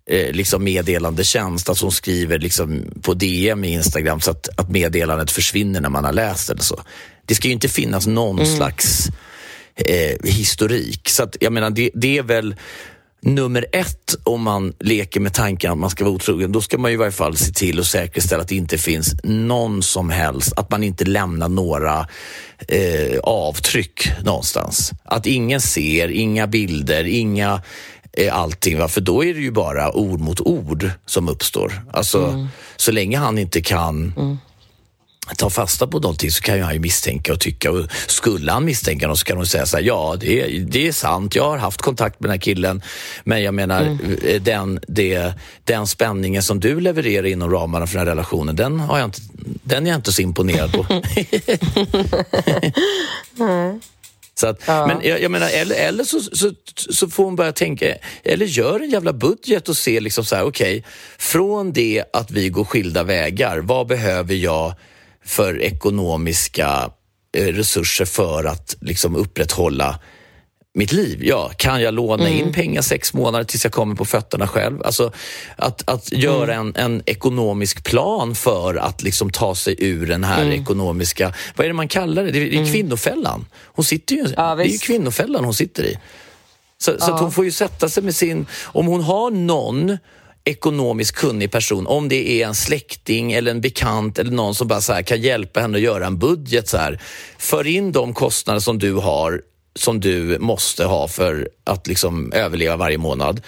eh, liksom meddelandetjänst. Alltså hon skriver liksom på DM i Instagram så att, att meddelandet försvinner när man har läst eller så. Det ska ju inte finnas någon slags eh, historik. Så att, jag menar, det, det är väl nummer ett om man leker med tanken att man ska vara otrogen. Då ska man ju i varje fall se till att säkerställa att det inte finns någon som helst, att man inte lämnar några eh, avtryck någonstans. Att ingen ser, inga bilder, inga eh, allting. Va? För då är det ju bara ord mot ord som uppstår. Alltså, Så länge han inte kan tar fasta på någonting så kan ju han ju misstänka och tycka. Och skulle han misstänka något så kan hon säga så här, ja det är, det är sant, jag har haft kontakt med den här killen. Men jag menar, mm. den, det, den spänningen som du levererar inom ramarna för den här relationen, den, har jag inte, den är jag inte så imponerad på. mm. Så att, ja. Men jag, jag, menar, eller, eller så, så, så, får hon börja tänka, eller gör en jävla budget och se liksom så här, okej, okay, från det att vi går skilda vägar, vad behöver jag för ekonomiska eh, resurser för att liksom upprätthålla mitt liv. Ja, kan jag låna mm. in pengar sex månader tills jag kommer på fötterna själv? Alltså att, att göra mm. en, en ekonomisk plan för att liksom ta sig ur den här mm. ekonomiska, vad är det man kallar det? Det är, mm. kvinnofällan. Hon sitter ju, ja, det är ju kvinnofällan hon sitter i. Så, ja. så hon får ju sätta sig med sin, om hon har någon ekonomiskt kunnig person, om det är en släkting eller en bekant eller någon som bara så kan hjälpa henne att göra en budget. Så här. För in de kostnader som du har som du måste ha för att liksom överleva varje månad.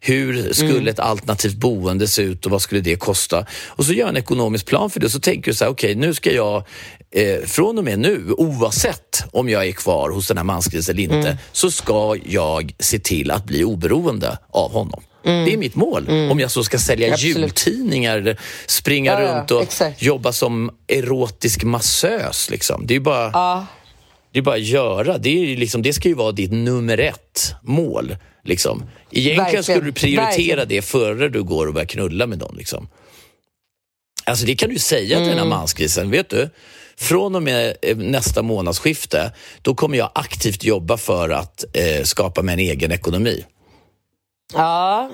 Hur skulle mm. ett alternativt boende se ut och vad skulle det kosta? Och så gör en ekonomisk plan för det. Så tänker du så här, okej, okay, nu ska jag eh, från och med nu, oavsett om jag är kvar hos den här mansgrisen eller inte, mm. så ska jag se till att bli oberoende av honom. Mm. Det är mitt mål. Mm. Om jag så ska sälja Absolut. jultidningar, springa ja, runt och ja, jobba som erotisk massös. Liksom. Det är bara... Ja. Det är bara att göra. Det, är liksom, det ska ju vara ditt nummer ett mål. Liksom. Egentligen Verkligen. skulle du prioritera Verkligen. det före du går och börjar knulla med någon. Liksom. Alltså det kan du säga till den här mm. manskrisen. Vet du, från och med eh, nästa månadsskifte, då kommer jag aktivt jobba för att eh, skapa mig en egen ekonomi. Ja,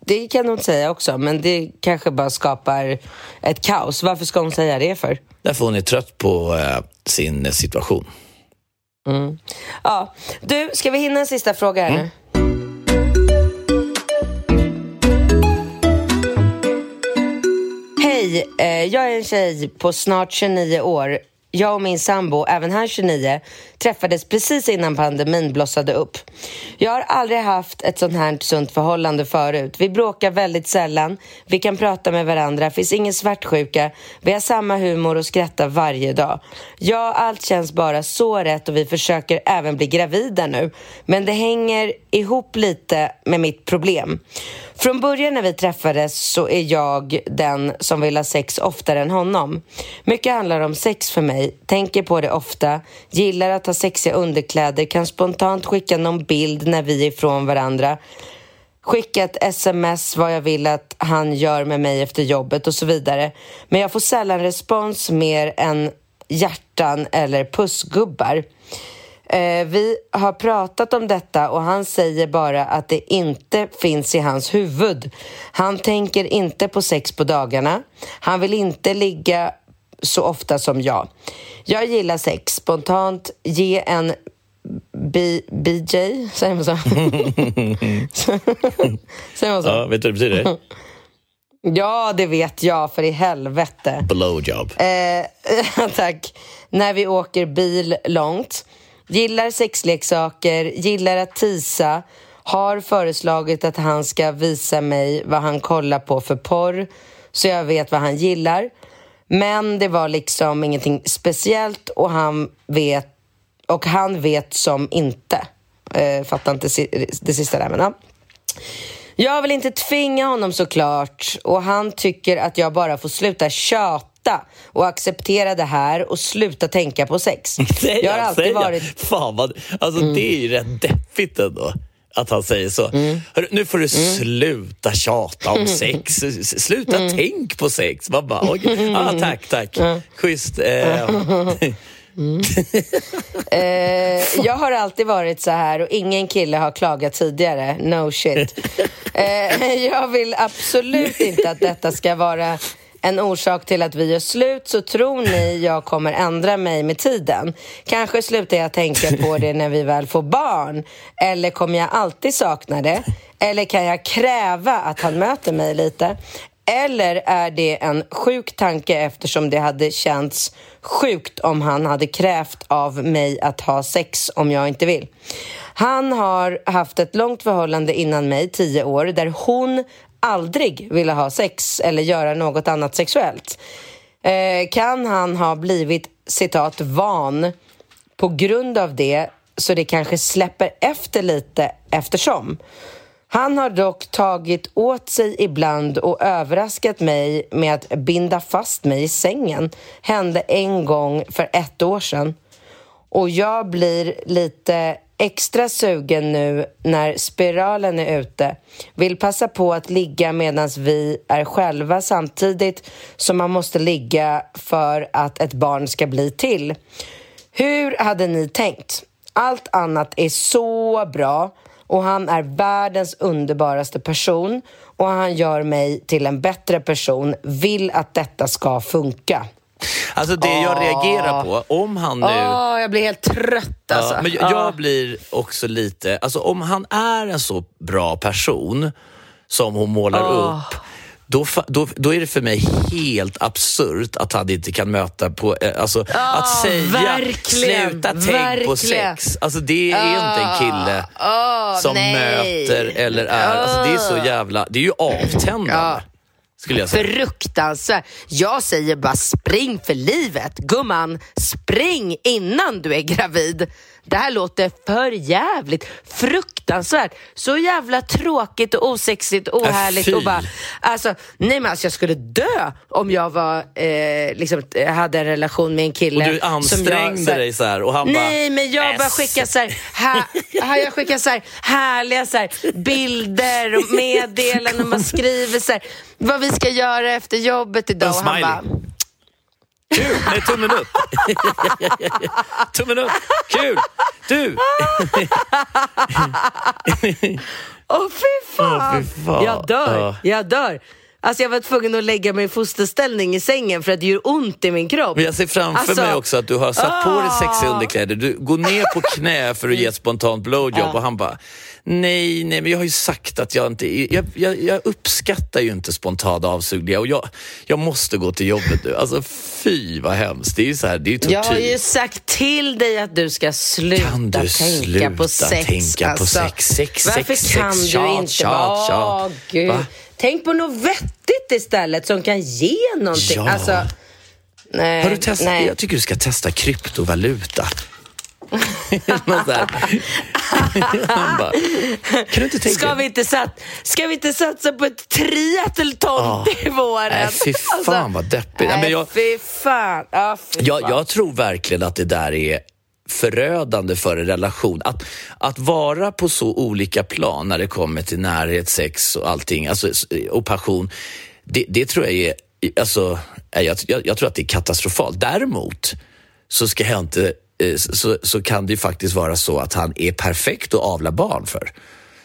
det kan hon säga också, men det kanske bara skapar ett kaos. Varför ska hon säga det för? Därför hon är trött på eh, sin situation. Mm. Ja, du, ska vi hinna en sista fråga här mm. Hej, eh, jag är en tjej på snart 29 år jag och min sambo, även han 29, träffades precis innan pandemin blossade upp. Jag har aldrig haft ett sånt här sunt förhållande förut. Vi bråkar väldigt sällan, vi kan prata med varandra, finns ingen svartsjuka, vi har samma humor och skrattar varje dag. Ja, allt känns bara så rätt och vi försöker även bli gravida nu. Men det hänger ihop lite med mitt problem. Från början när vi träffades så är jag den som vill ha sex oftare än honom. Mycket handlar om sex för mig, tänker på det ofta, gillar att ha sexiga underkläder, kan spontant skicka någon bild när vi är ifrån varandra skicka ett sms vad jag vill att han gör med mig efter jobbet och så vidare. Men jag får sällan respons mer än hjärtan eller pussgubbar. Eh, vi har pratat om detta och han säger bara att det inte finns i hans huvud. Han tänker inte på sex på dagarna. Han vill inte ligga så ofta som jag. Jag gillar sex. Spontant ge en B BJ, säger man så? säger man så? Ja, vet du vad det betyder? Ja, det vet jag, för i helvete. Blowjob. Eh, tack. När vi åker bil långt. Gillar sexleksaker, gillar att tisa, har föreslagit att han ska visa mig vad han kollar på för porr så jag vet vad han gillar. Men det var liksom ingenting speciellt och han vet, och han vet som inte. Eh, fattar inte det sista där, men ja. Jag vill inte tvinga honom såklart och han tycker att jag bara får sluta tjata och acceptera det här och sluta tänka på sex. jag har alltid säger. varit... Fan vad, alltså mm. det är ju rätt deppigt ändå att han säger så. Mm. Hörru, nu får du mm. sluta tjata om sex. Sluta mm. tänk på sex. Man bara, okay. ah, tack, tack. Mm. Schysst. Eh. Mm. eh, jag har alltid varit så här och ingen kille har klagat tidigare. No shit. Eh, jag vill absolut inte att detta ska vara en orsak till att vi gör slut så tror ni jag kommer ändra mig med tiden. Kanske slutar jag tänka på det när vi väl får barn. Eller kommer jag alltid sakna det? Eller kan jag kräva att han möter mig lite? Eller är det en sjuk tanke eftersom det hade känts sjukt om han hade krävt av mig att ha sex om jag inte vill? Han har haft ett långt förhållande innan mig, tio år, där hon aldrig ville ha sex eller göra något annat sexuellt. Eh, kan han ha blivit citat van på grund av det så det kanske släpper efter lite eftersom? Han har dock tagit åt sig ibland och överraskat mig med att binda fast mig i sängen. Hände en gång för ett år sedan. Och jag blir lite extra sugen nu när spiralen är ute. Vill passa på att ligga medan vi är själva samtidigt som man måste ligga för att ett barn ska bli till. Hur hade ni tänkt? Allt annat är så bra och han är världens underbaraste person och han gör mig till en bättre person. Vill att detta ska funka. Alltså det jag reagerar på, om han nu... Åh, jag blir helt trött alltså. Ja, men jag, jag blir också lite... Alltså om han är en så bra person som hon målar upp, då, då, då är det för mig helt absurt att han inte kan möta på... eh, Alltså att säga verkligen, sluta tänk på sex. Alltså det är inte en kille Åh, som nej. möter eller är... Alltså det är så jävla... Det är ju avtändande. Skulle jag säga. Fruktansvärt. Jag säger bara spring för livet. Gumman, spring innan du är gravid. Det här låter för jävligt. Fruktansvärt. Så jävla tråkigt och osexigt och Äh, ohärligt. fy. och bara, alltså, nej men alltså jag skulle dö om jag var, eh, liksom, hade en relation med en kille. Och du som jag, ansträngde så här- dig så här och han bara... Nej, men jag bara "Äss." skickar så här, ha, ha, jag skickar så här härliga så här, bilder och meddelanden och man skriver så här, vad vi ska göra efter jobbet idag. Och han bara, Kul! Nej, tummen upp. tummen upp. Kul! Du! åh fy fan! Åh, fy fan. Jag dör, Ja. jag dör. Alltså jag var tvungen att lägga mig i fosterställning i sängen för att det gör ont i min kropp. Men jag ser framför Alltså- mig också att du har satt på dig sexiga Ah. underkläder. Du går ner på knä för att ge ett spontant blowjob och han bara Nej, nej, men jag har ju sagt att jag inte... Jag, jag, jag uppskattar ju inte spontana avsugningar och jag, jag måste gå till jobbet nu. Alltså fy vad hemskt. Det är ju så här, det är ju tortyr. Jag har ju sagt till dig att du ska sluta Kan du tänka sluta på sex. tänka på alltså. sex, sex, Varför sex, kan sex, du tjat, inte tjat, tjat. Gud. Va? Tänk på något vettigt istället som kan ge någonting. Ja. Alltså, nej, Har du testat? nej. Jag tycker du ska testa kryptovaluta. Han bara, kan du inte tänka Ska vi inte, sat, ska vi inte satsa på ett triathlon Ah. till våren? Nej, fy fan vad deppigt. Nej, men jag- fy fan. Ja, fy Jag, fan. jag tror verkligen att det där är förödande för en relation. Att, att vara på så olika plan när det kommer till närhet, sex och allting, alltså, och passion, det, det tror jag är, alltså, jag, jag, jag tror att det är katastrofalt. Däremot så ska jag inte Eh, så, så kan det ju faktiskt vara så att han är perfekt att avla barn för.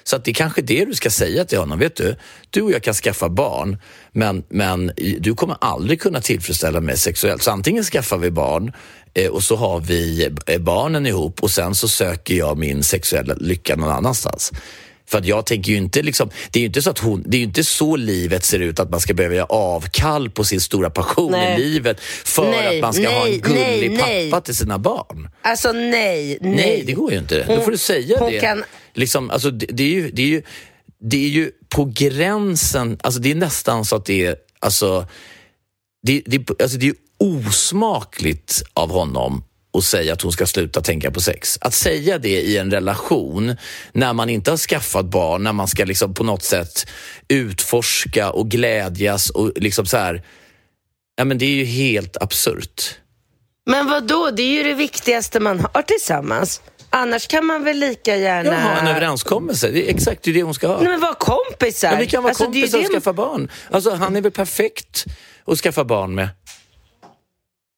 Så att det är kanske det du ska säga till honom. Vet du, du och jag kan skaffa barn, men, men du kommer aldrig kunna tillfredsställa mig sexuellt. Så antingen skaffar vi barn eh, och så har vi eh, barnen ihop och sen så söker jag min sexuella lycka någon annanstans. För att jag tänker ju inte liksom, det är ju inte så att hon, det är inte så livet ser ut att man ska behöva göra avkall på sin stora passion Nej. i livet för Nej, att man ska ha nej, en gullig pappa till sina barn. Alltså nej, nej. Nej, det går ju inte. Då får du säga hon det. kan- Liksom, alltså, det, det, är ju, det, är ju, det är ju på gränsen, alltså det är nästan så att det är, alltså, det, det, alltså det är osmakligt av honom att säga att hon ska sluta tänka på sex. Att säga det i en relation när man inte har skaffat barn, när man ska liksom på något sätt utforska och glädjas och liksom så här, ja men det är ju helt absurt. Men vad då? Det är ju det viktigaste man har tillsammans. Annars kan man väl lika gärna... Jag har en överenskommelse, det är exakt det är det hon ska ha. Nej, men var kompisar. Ja, vi kan vara Alltså, det kompisar och det- skaffa barn. Alltså, han är väl perfekt att skaffa barn med.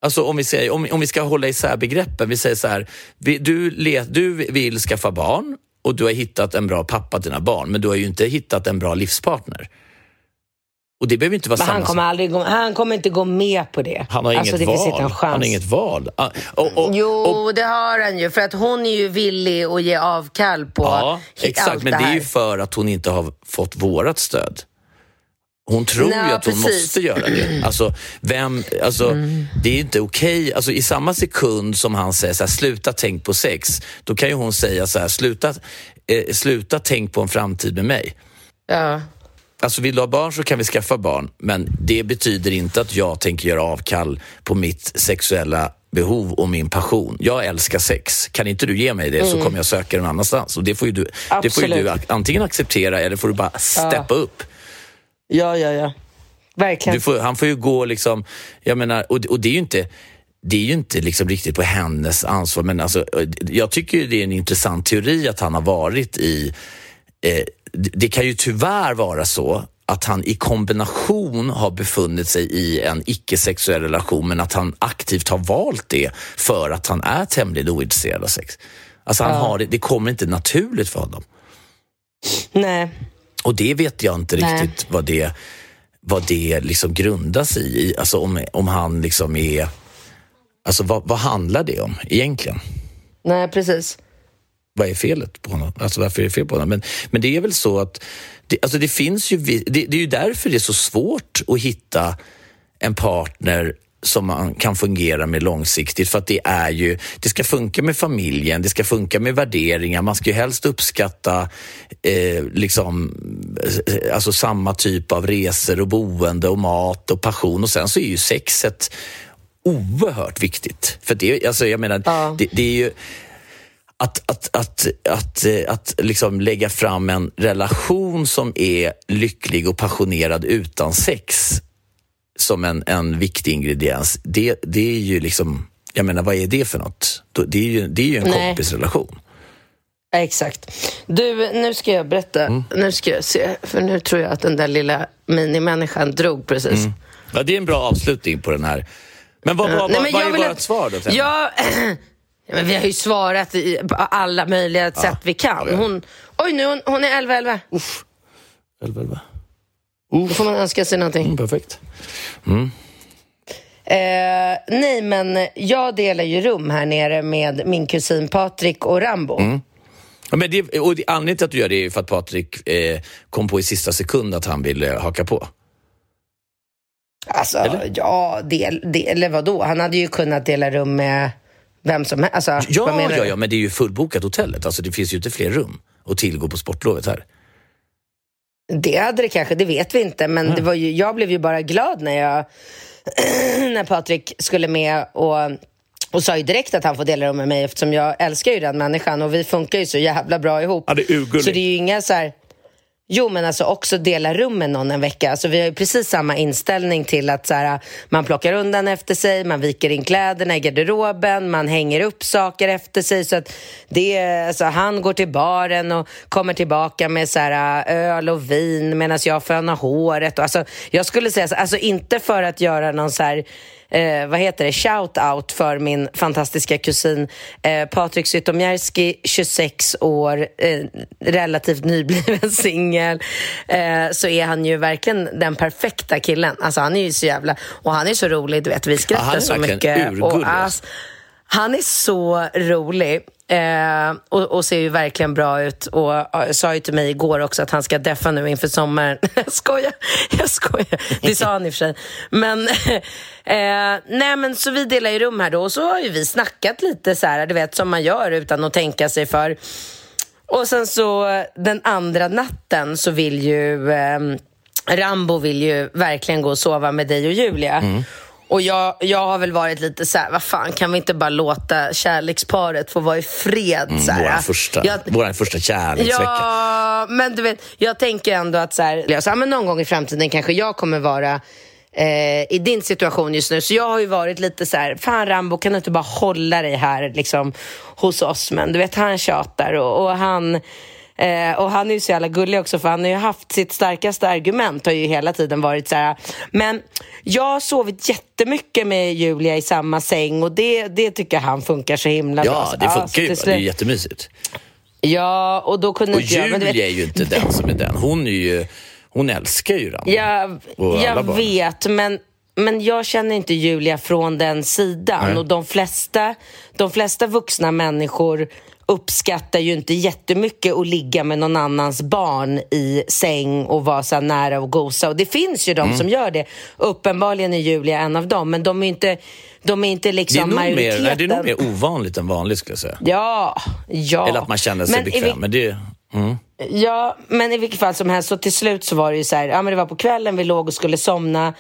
Alltså om vi, säger, om, om vi ska hålla isär begreppen. Vi säger så här, vi, du, le, du vill skaffa barn och du har hittat en bra pappa till dina barn, men du har ju inte hittat en bra livspartner. Och det behöver inte vara Men samma han kommer, aldrig gå, han kommer inte gå med på det. Han har alltså, inget det val. Han har inget val. Ah, Och, och, Jo, och, det har han ju. För att hon är ju villig att ge avkall på ja, hi- exakt. allt Men det det är här. ju för att hon inte har fått vårat stöd. Hon tror Nej, ju att hon precis. måste göra det. Alltså, vem, alltså, Mm. Det är inte okej. Alltså, I samma sekund som han säger så här, sluta tänk på sex, då kan ju hon säga så här, sluta, eh, sluta tänk på en framtid med mig. Ja. Alltså vill du ha barn så kan vi skaffa barn, men det betyder inte att jag tänker göra avkall på mitt sexuella behov och min passion. Jag älskar sex. Kan inte du ge mig det så Mm. kommer jag söka någon annanstans. Och det får ju du, det får du antingen acceptera eller får du bara steppa upp. Ja, ja, ja. Verkligen. Du får, han får ju gå liksom, jag menar, och, och det är ju inte det är ju inte liksom riktigt på hennes ansvar, men alltså, jag tycker ju det är en intressant teori att han har varit i... Eh, det det kan ju tyvärr vara så att han i kombination har befunnit sig i en icke-sexuell relation men att han aktivt har valt det för att han är tämligen ointresserad av sex. Alltså han Ja. har det, det kommer inte naturligt för honom. Nej. Och det vet jag inte Nej. riktigt vad det, vad det liksom grundas i. Alltså om, om han liksom är... Alltså vad, vad handlar det om egentligen? Nej, precis. Vad är felet på honom? Alltså varför är det fel på honom? Men, men det är väl så att det, alltså det finns ju, det, det är ju därför det är så svårt att hitta en partner som man kan fungera med långsiktigt för att det är ju, det ska funka med familjen, det ska funka med värderingar, man ska ju helst uppskatta eh, liksom, eh, alltså samma typ av resor och boende och mat och passion. Och sen så är ju sexet oerhört viktigt. För det, alltså jag menar, det, det är ju att, att, att, att, eh, att liksom lägga fram en relation som är lycklig och passionerad utan sex som en, en viktig ingrediens, det, det är ju liksom, jag menar vad är det för något? Det är ju, det är ju en Nej. kompisrelation. Ja, Exakt. Du, nu ska jag berätta. Mm. Nu ska jag se, för nu tror jag att den där lilla minimänniskan drog precis. Mm. Ja, det är en bra avslutning på den här. Men vad, vad, Nej, vad, men vad jag är vill vårt att- svar då? Temme? Ja, ja, men vi har ju svarat på alla möjliga sätt vi kan. Hon, oj, nu hon, hon är 11 11. Då får man önska sig någonting. Mm, perfekt. Eh, nej, men jag delar ju rum här nere med min kusin Patrik och Rambo. Mm. Ja, men det, och det, anledningen till att du gör det är ju för att Patrik eh, kom på i sista sekund att han ville haka på. Alltså, ja, del, del, eller vadå? Han hade ju kunnat dela rum med vem som helst. Alltså, Ja, ja, ja, men det är ju fullbokat hotellet. Alltså, det finns ju inte fler rum att tillgå på sportlovet här. Det hade det kanske, det vet vi inte. Men det var ju, jag blev ju bara glad när jag när Patrik skulle med och, och sa ju direkt att han får dela rum med mig eftersom jag älskar ju den människan och vi funkar ju så jävla bra ihop. Ja, det är urgulligt. så det är ju inga så här... Jo, men alltså också dela rum med någon en vecka. Alltså, vi har ju precis samma inställning till att så här, man plockar undan efter sig, man viker in kläderna i garderoben, man hänger upp saker efter sig. Så att det alltså, han går till baren och kommer tillbaka med så här, öl och vin medan jag fönar håret. Och, alltså, jag skulle säga, så- alltså inte för att göra någon så här eh, vad heter det, shout-out för min fantastiska kusin eh, Patrik Zytomierski, 26 år, eh, relativt nybliven singel, eh, så är han ju verkligen den perfekta killen. Alltså han är ju så jävla, och han är så rolig, du vet, vi skrattar Ja, så mycket. urgullig, Och, ass, han är så rolig. Eh, och, och ser ju verkligen bra ut. Och sa ju till mig igår också att han ska deffa nu inför sommaren. jag skojar, jag skojar. Det sa han i och för sig. Men, eh, nej men så vi delar ju rum här då och så har ju vi snackat lite så här, du vet som man gör utan att tänka sig för. Och sen så den andra natten så vill ju eh, Rambo vill ju verkligen gå och sova med dig och Julia. Mm. Och jag, jag har väl varit lite så här, vad fan, kan vi inte bara låta kärleksparet få vara i fred? så här? Vår första, Jag- första kärleksvecka. Ja, men du vet, jag tänker ändå att så här, så här, men någon gång i framtiden kanske jag kommer vara eh, i din situation just nu. Så jag har ju varit lite så här, fan Rambo kan du inte bara hålla dig här liksom hos oss? Men du vet, han tjatar och, och han Eh, och han är ju så jävla gullig också för han har ju haft sitt starkaste argument har ju hela tiden varit så här. Men jag har sovit jättemycket med Julia i samma säng och det, det tycker han funkar så himla bra. Ja, det så funkar ju. bara. Det är jättemysigt. Ja, och då kunde Och inte jag... men du vet- Julia är ju inte den som är den. Hon är ju... Hon älskar ju Rambo. Jag, jag vet, men, men jag känner inte Julia från den sidan. Nej. Och de flesta, de flesta vuxna människor uppskattar ju inte jättemycket att ligga med någon annans barn i säng och vara så nära och gosa. Och det finns ju de Mm. som gör det. Uppenbarligen är Julia en av dem, men de är inte, de är inte Det är, liksom nog mer, majoriteten. nej, det är nog mer ovanligt än vanligt skulle jag säga. Ja, ja. Eller att man känner sig Men bekväm. vil- Men det, Ja, men i vilket fall som helst, så till slut så var det ju så här, ja men det var på kvällen, vi låg och skulle somna.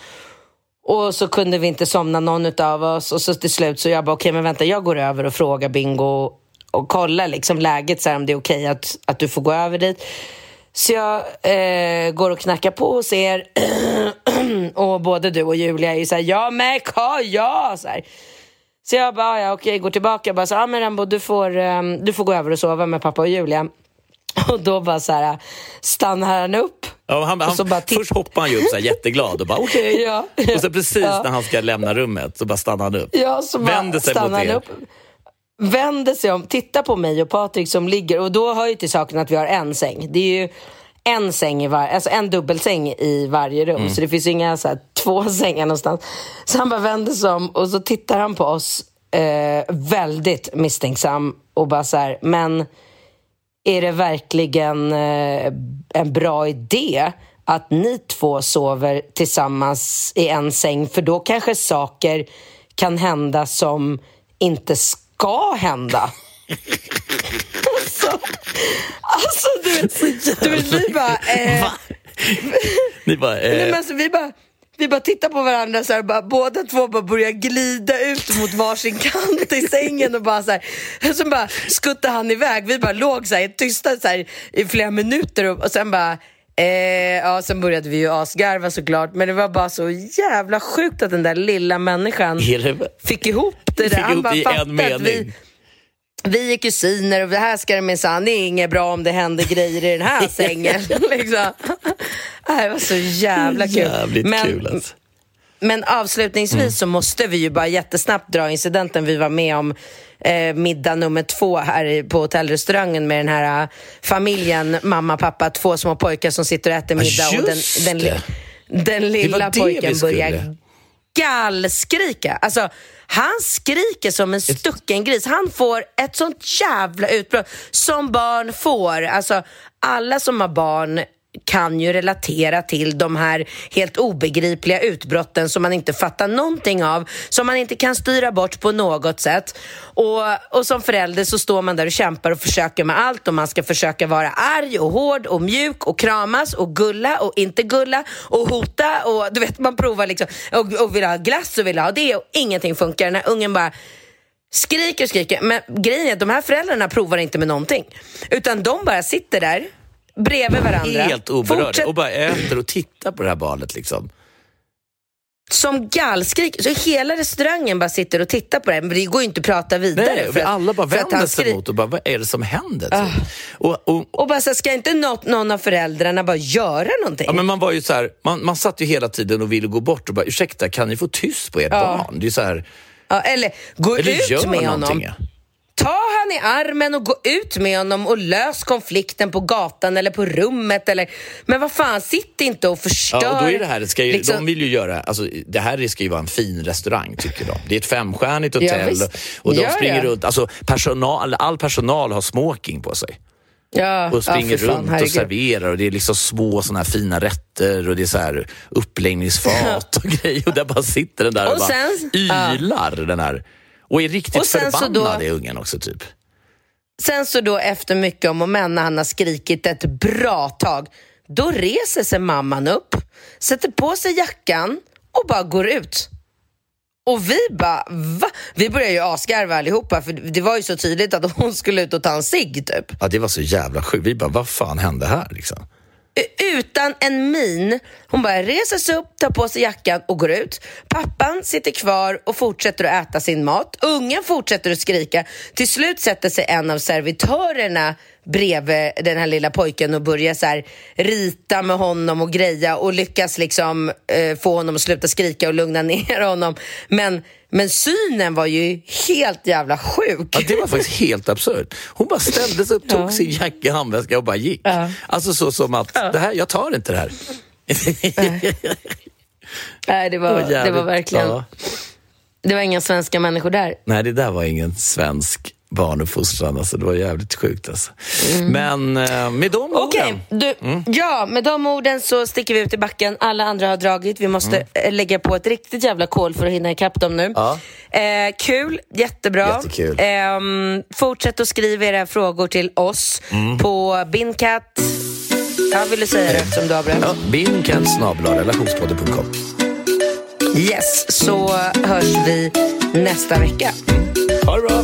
Och så kunde vi inte somna någon av oss och så till slut så jag bara, okej men vänta, jag går över och frågar Bingo och kollar liksom läget så här, om det är okej att, att du får gå över dit. Så jag eh, går och knackar på hos er och både du och Julia är ju såhär, ja men ka, ja! Så, här. så jag bara, ja okej, går tillbaka och bara så, ja men Rambo du får, eh, du får gå över och sova med pappa och Julia. Och då bara så här, stannar han upp Ja, han, han, så bara först hoppar han ju upp så här jätteglad och bara okej. Ja, Och så precis när han ska lämna rummet så bara stannar han upp. Ja, så bara Vänder sig mot er. upp, vänder sig om, tittar på mig och Patrik som ligger och då hör ju till saken att vi har en säng. Det är ju en säng i var, alltså en dubbelsäng i varje rum, Mm. så det finns inga så här, två sängar någonstans. Så han bara vänder sig om och så tittar han på oss eh, väldigt misstänksam och bara så här, men är det verkligen eh, en bra idé att ni två sover tillsammans i en säng? För då kanske saker kan hända som inte ska hända. alltså, alltså du, du vet, vi bara... Eh, Ni bara, Nej, eh, men alltså, vi bara vi bara tittar på varandra, så här, bara, båda två bara börjar glida ut mot varsin kant i sängen och bara så här, så bara skuttar han iväg. Vi bara låg så här, tysta så här, i flera minuter och, och sen bara Eh, ja, sen började vi ju asgarva såklart, men det var bara så jävla sjukt att den där lilla människan fick ihop det där. Fick Han bara fattade en att vi, vi är kusiner och det här ska det minsann, det är inget bra om det händer grejer i den här sängen. liksom. Det var så jävla kul. Jävligt men, kul alltså. Men avslutningsvis Mm. så måste vi ju bara jättesnabbt dra incidenten vi var med om eh, middag nummer två här på hotellrestaurangen med den här eh, familjen, mamma, pappa, två små pojkar som sitter och äter middag och den, den, det. den lilla pojken börjar gallskrika. Alltså, han skriker som en stucken gris. Han får ett sånt jävla utbrott som barn får. Alltså, alla som har barn kan ju relatera till de här helt obegripliga utbrotten som man inte fattar någonting av, som man inte kan styra bort på något sätt. Och, och som förälder så står man där och kämpar och försöker med allt och man ska försöka vara arg och hård och mjuk och kramas och gulla och inte gulla och hota och du vet man provar liksom och, och vill ha glass och vill ha det och ingenting funkar. Den här ungen bara skriker och skriker. Men grejen är att de här föräldrarna provar inte med någonting. Utan de bara sitter där bredvid varandra. Helt oberörda Fortsätt- och bara äter och tittar på det här barnet. Liksom. Som gallskrik. Så hela restaurangen bara sitter och tittar på det. Men det går ju inte att prata vidare. Nej, för att- alla bara vänder sig mot och bara, vad är det som händer? Ah. Och, och, Och bara så ska inte något, någon av föräldrarna bara göra någonting? Ja, men man var ju så här, man, man satt ju hela tiden och ville gå bort och bara, ursäkta, kan ni få tyst på ert Ja. barn? Det är så här, Ja, eller gå eller ut med honom. Ta han i armen och gå ut med honom och lös konflikten på gatan eller på rummet. Eller... Men vad fan, sitt inte och förstör. Ja, och då är det här, ska ju, liksom- de vill ju göra, alltså, det här ska ju vara en fin restaurang tycker de. Det är ett femstjärnigt Ja, hotell visst. och de Gör springer det. runt, alltså personal, all personal har smoking på sig. ja, och springer ja, fan, runt och herregud. serverar och det är liksom små såna här fina rätter och det är så här uppläggningsfat och grejer och där bara sitter den där och, Och bara sen- ja. ylar den här. Och är riktigt Och förbannad då- är ungen också typ. Sen så då efter mycket om och men när han har skrikit ett bra tag, då reser sig mamman upp, sätter på sig jackan och bara går ut. Och vi bara, va? Vi började ju asgarva allihopa för det var ju så tydligt att hon skulle ut och ta en cigg typ. Ja, det var så jävla sjukt. Vi bara, vad fan hände här liksom? Utan en min. Hon bara reser sig upp, tar på sig jackan och går ut. Pappan sitter kvar och fortsätter att äta sin mat. Ungen fortsätter att skrika. Till slut sätter sig en av servitörerna bredvid den här lilla pojken och börjar så här rita med honom och greja och lyckas liksom eh, få honom att sluta skrika och lugna ner honom. Men, men synen var ju helt jävla sjuk. Ja, det var faktiskt helt absurt. Hon bara ställde sig upp, tog Ja. sin jacka, handväska och bara gick. Ja. Alltså så som att, det här, jag tar inte det här. Nej, det var, det var jävligt. verkligen... Ja. Det var inga svenska människor där. Nej, det där var ingen svensk barnuppfostran. Alltså, det var jävligt sjukt alltså. Men eh, med de Okej, orden. du, ja, med de orden så sticker vi ut i backen. Alla andra har dragit. Vi måste eh, lägga på ett riktigt jävla kol för att hinna ikapp dem nu. Ja. Eh, kul, jättebra. Jättekul. Ehm, fortsätt att skriva era frågor till oss på bincat... Jag vill du säga det eftersom du avbröt. Ja, Binkatt-relationspodden.com. Yes, så hörs vi nästa vecka. Ha det bra!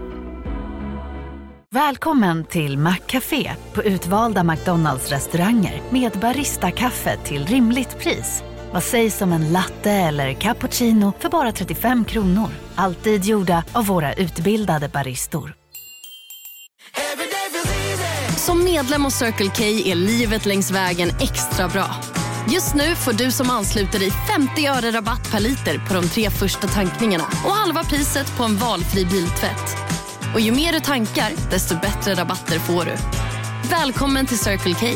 Välkommen till Maccafé på utvalda McDonalds restauranger med Baristakaffe till rimligt pris. Vad sägs om en latte eller cappuccino för bara 35 kronor? Alltid gjorda av våra utbildade baristor. Som medlem hos Circle K är livet längs vägen extra bra. Just nu får du som ansluter dig 50 öre rabatt per liter på de tre första tankningarna och halva priset på en valfri biltvätt. Och ju mer du tankar, desto bättre rabatter får du. Välkommen till Circle K.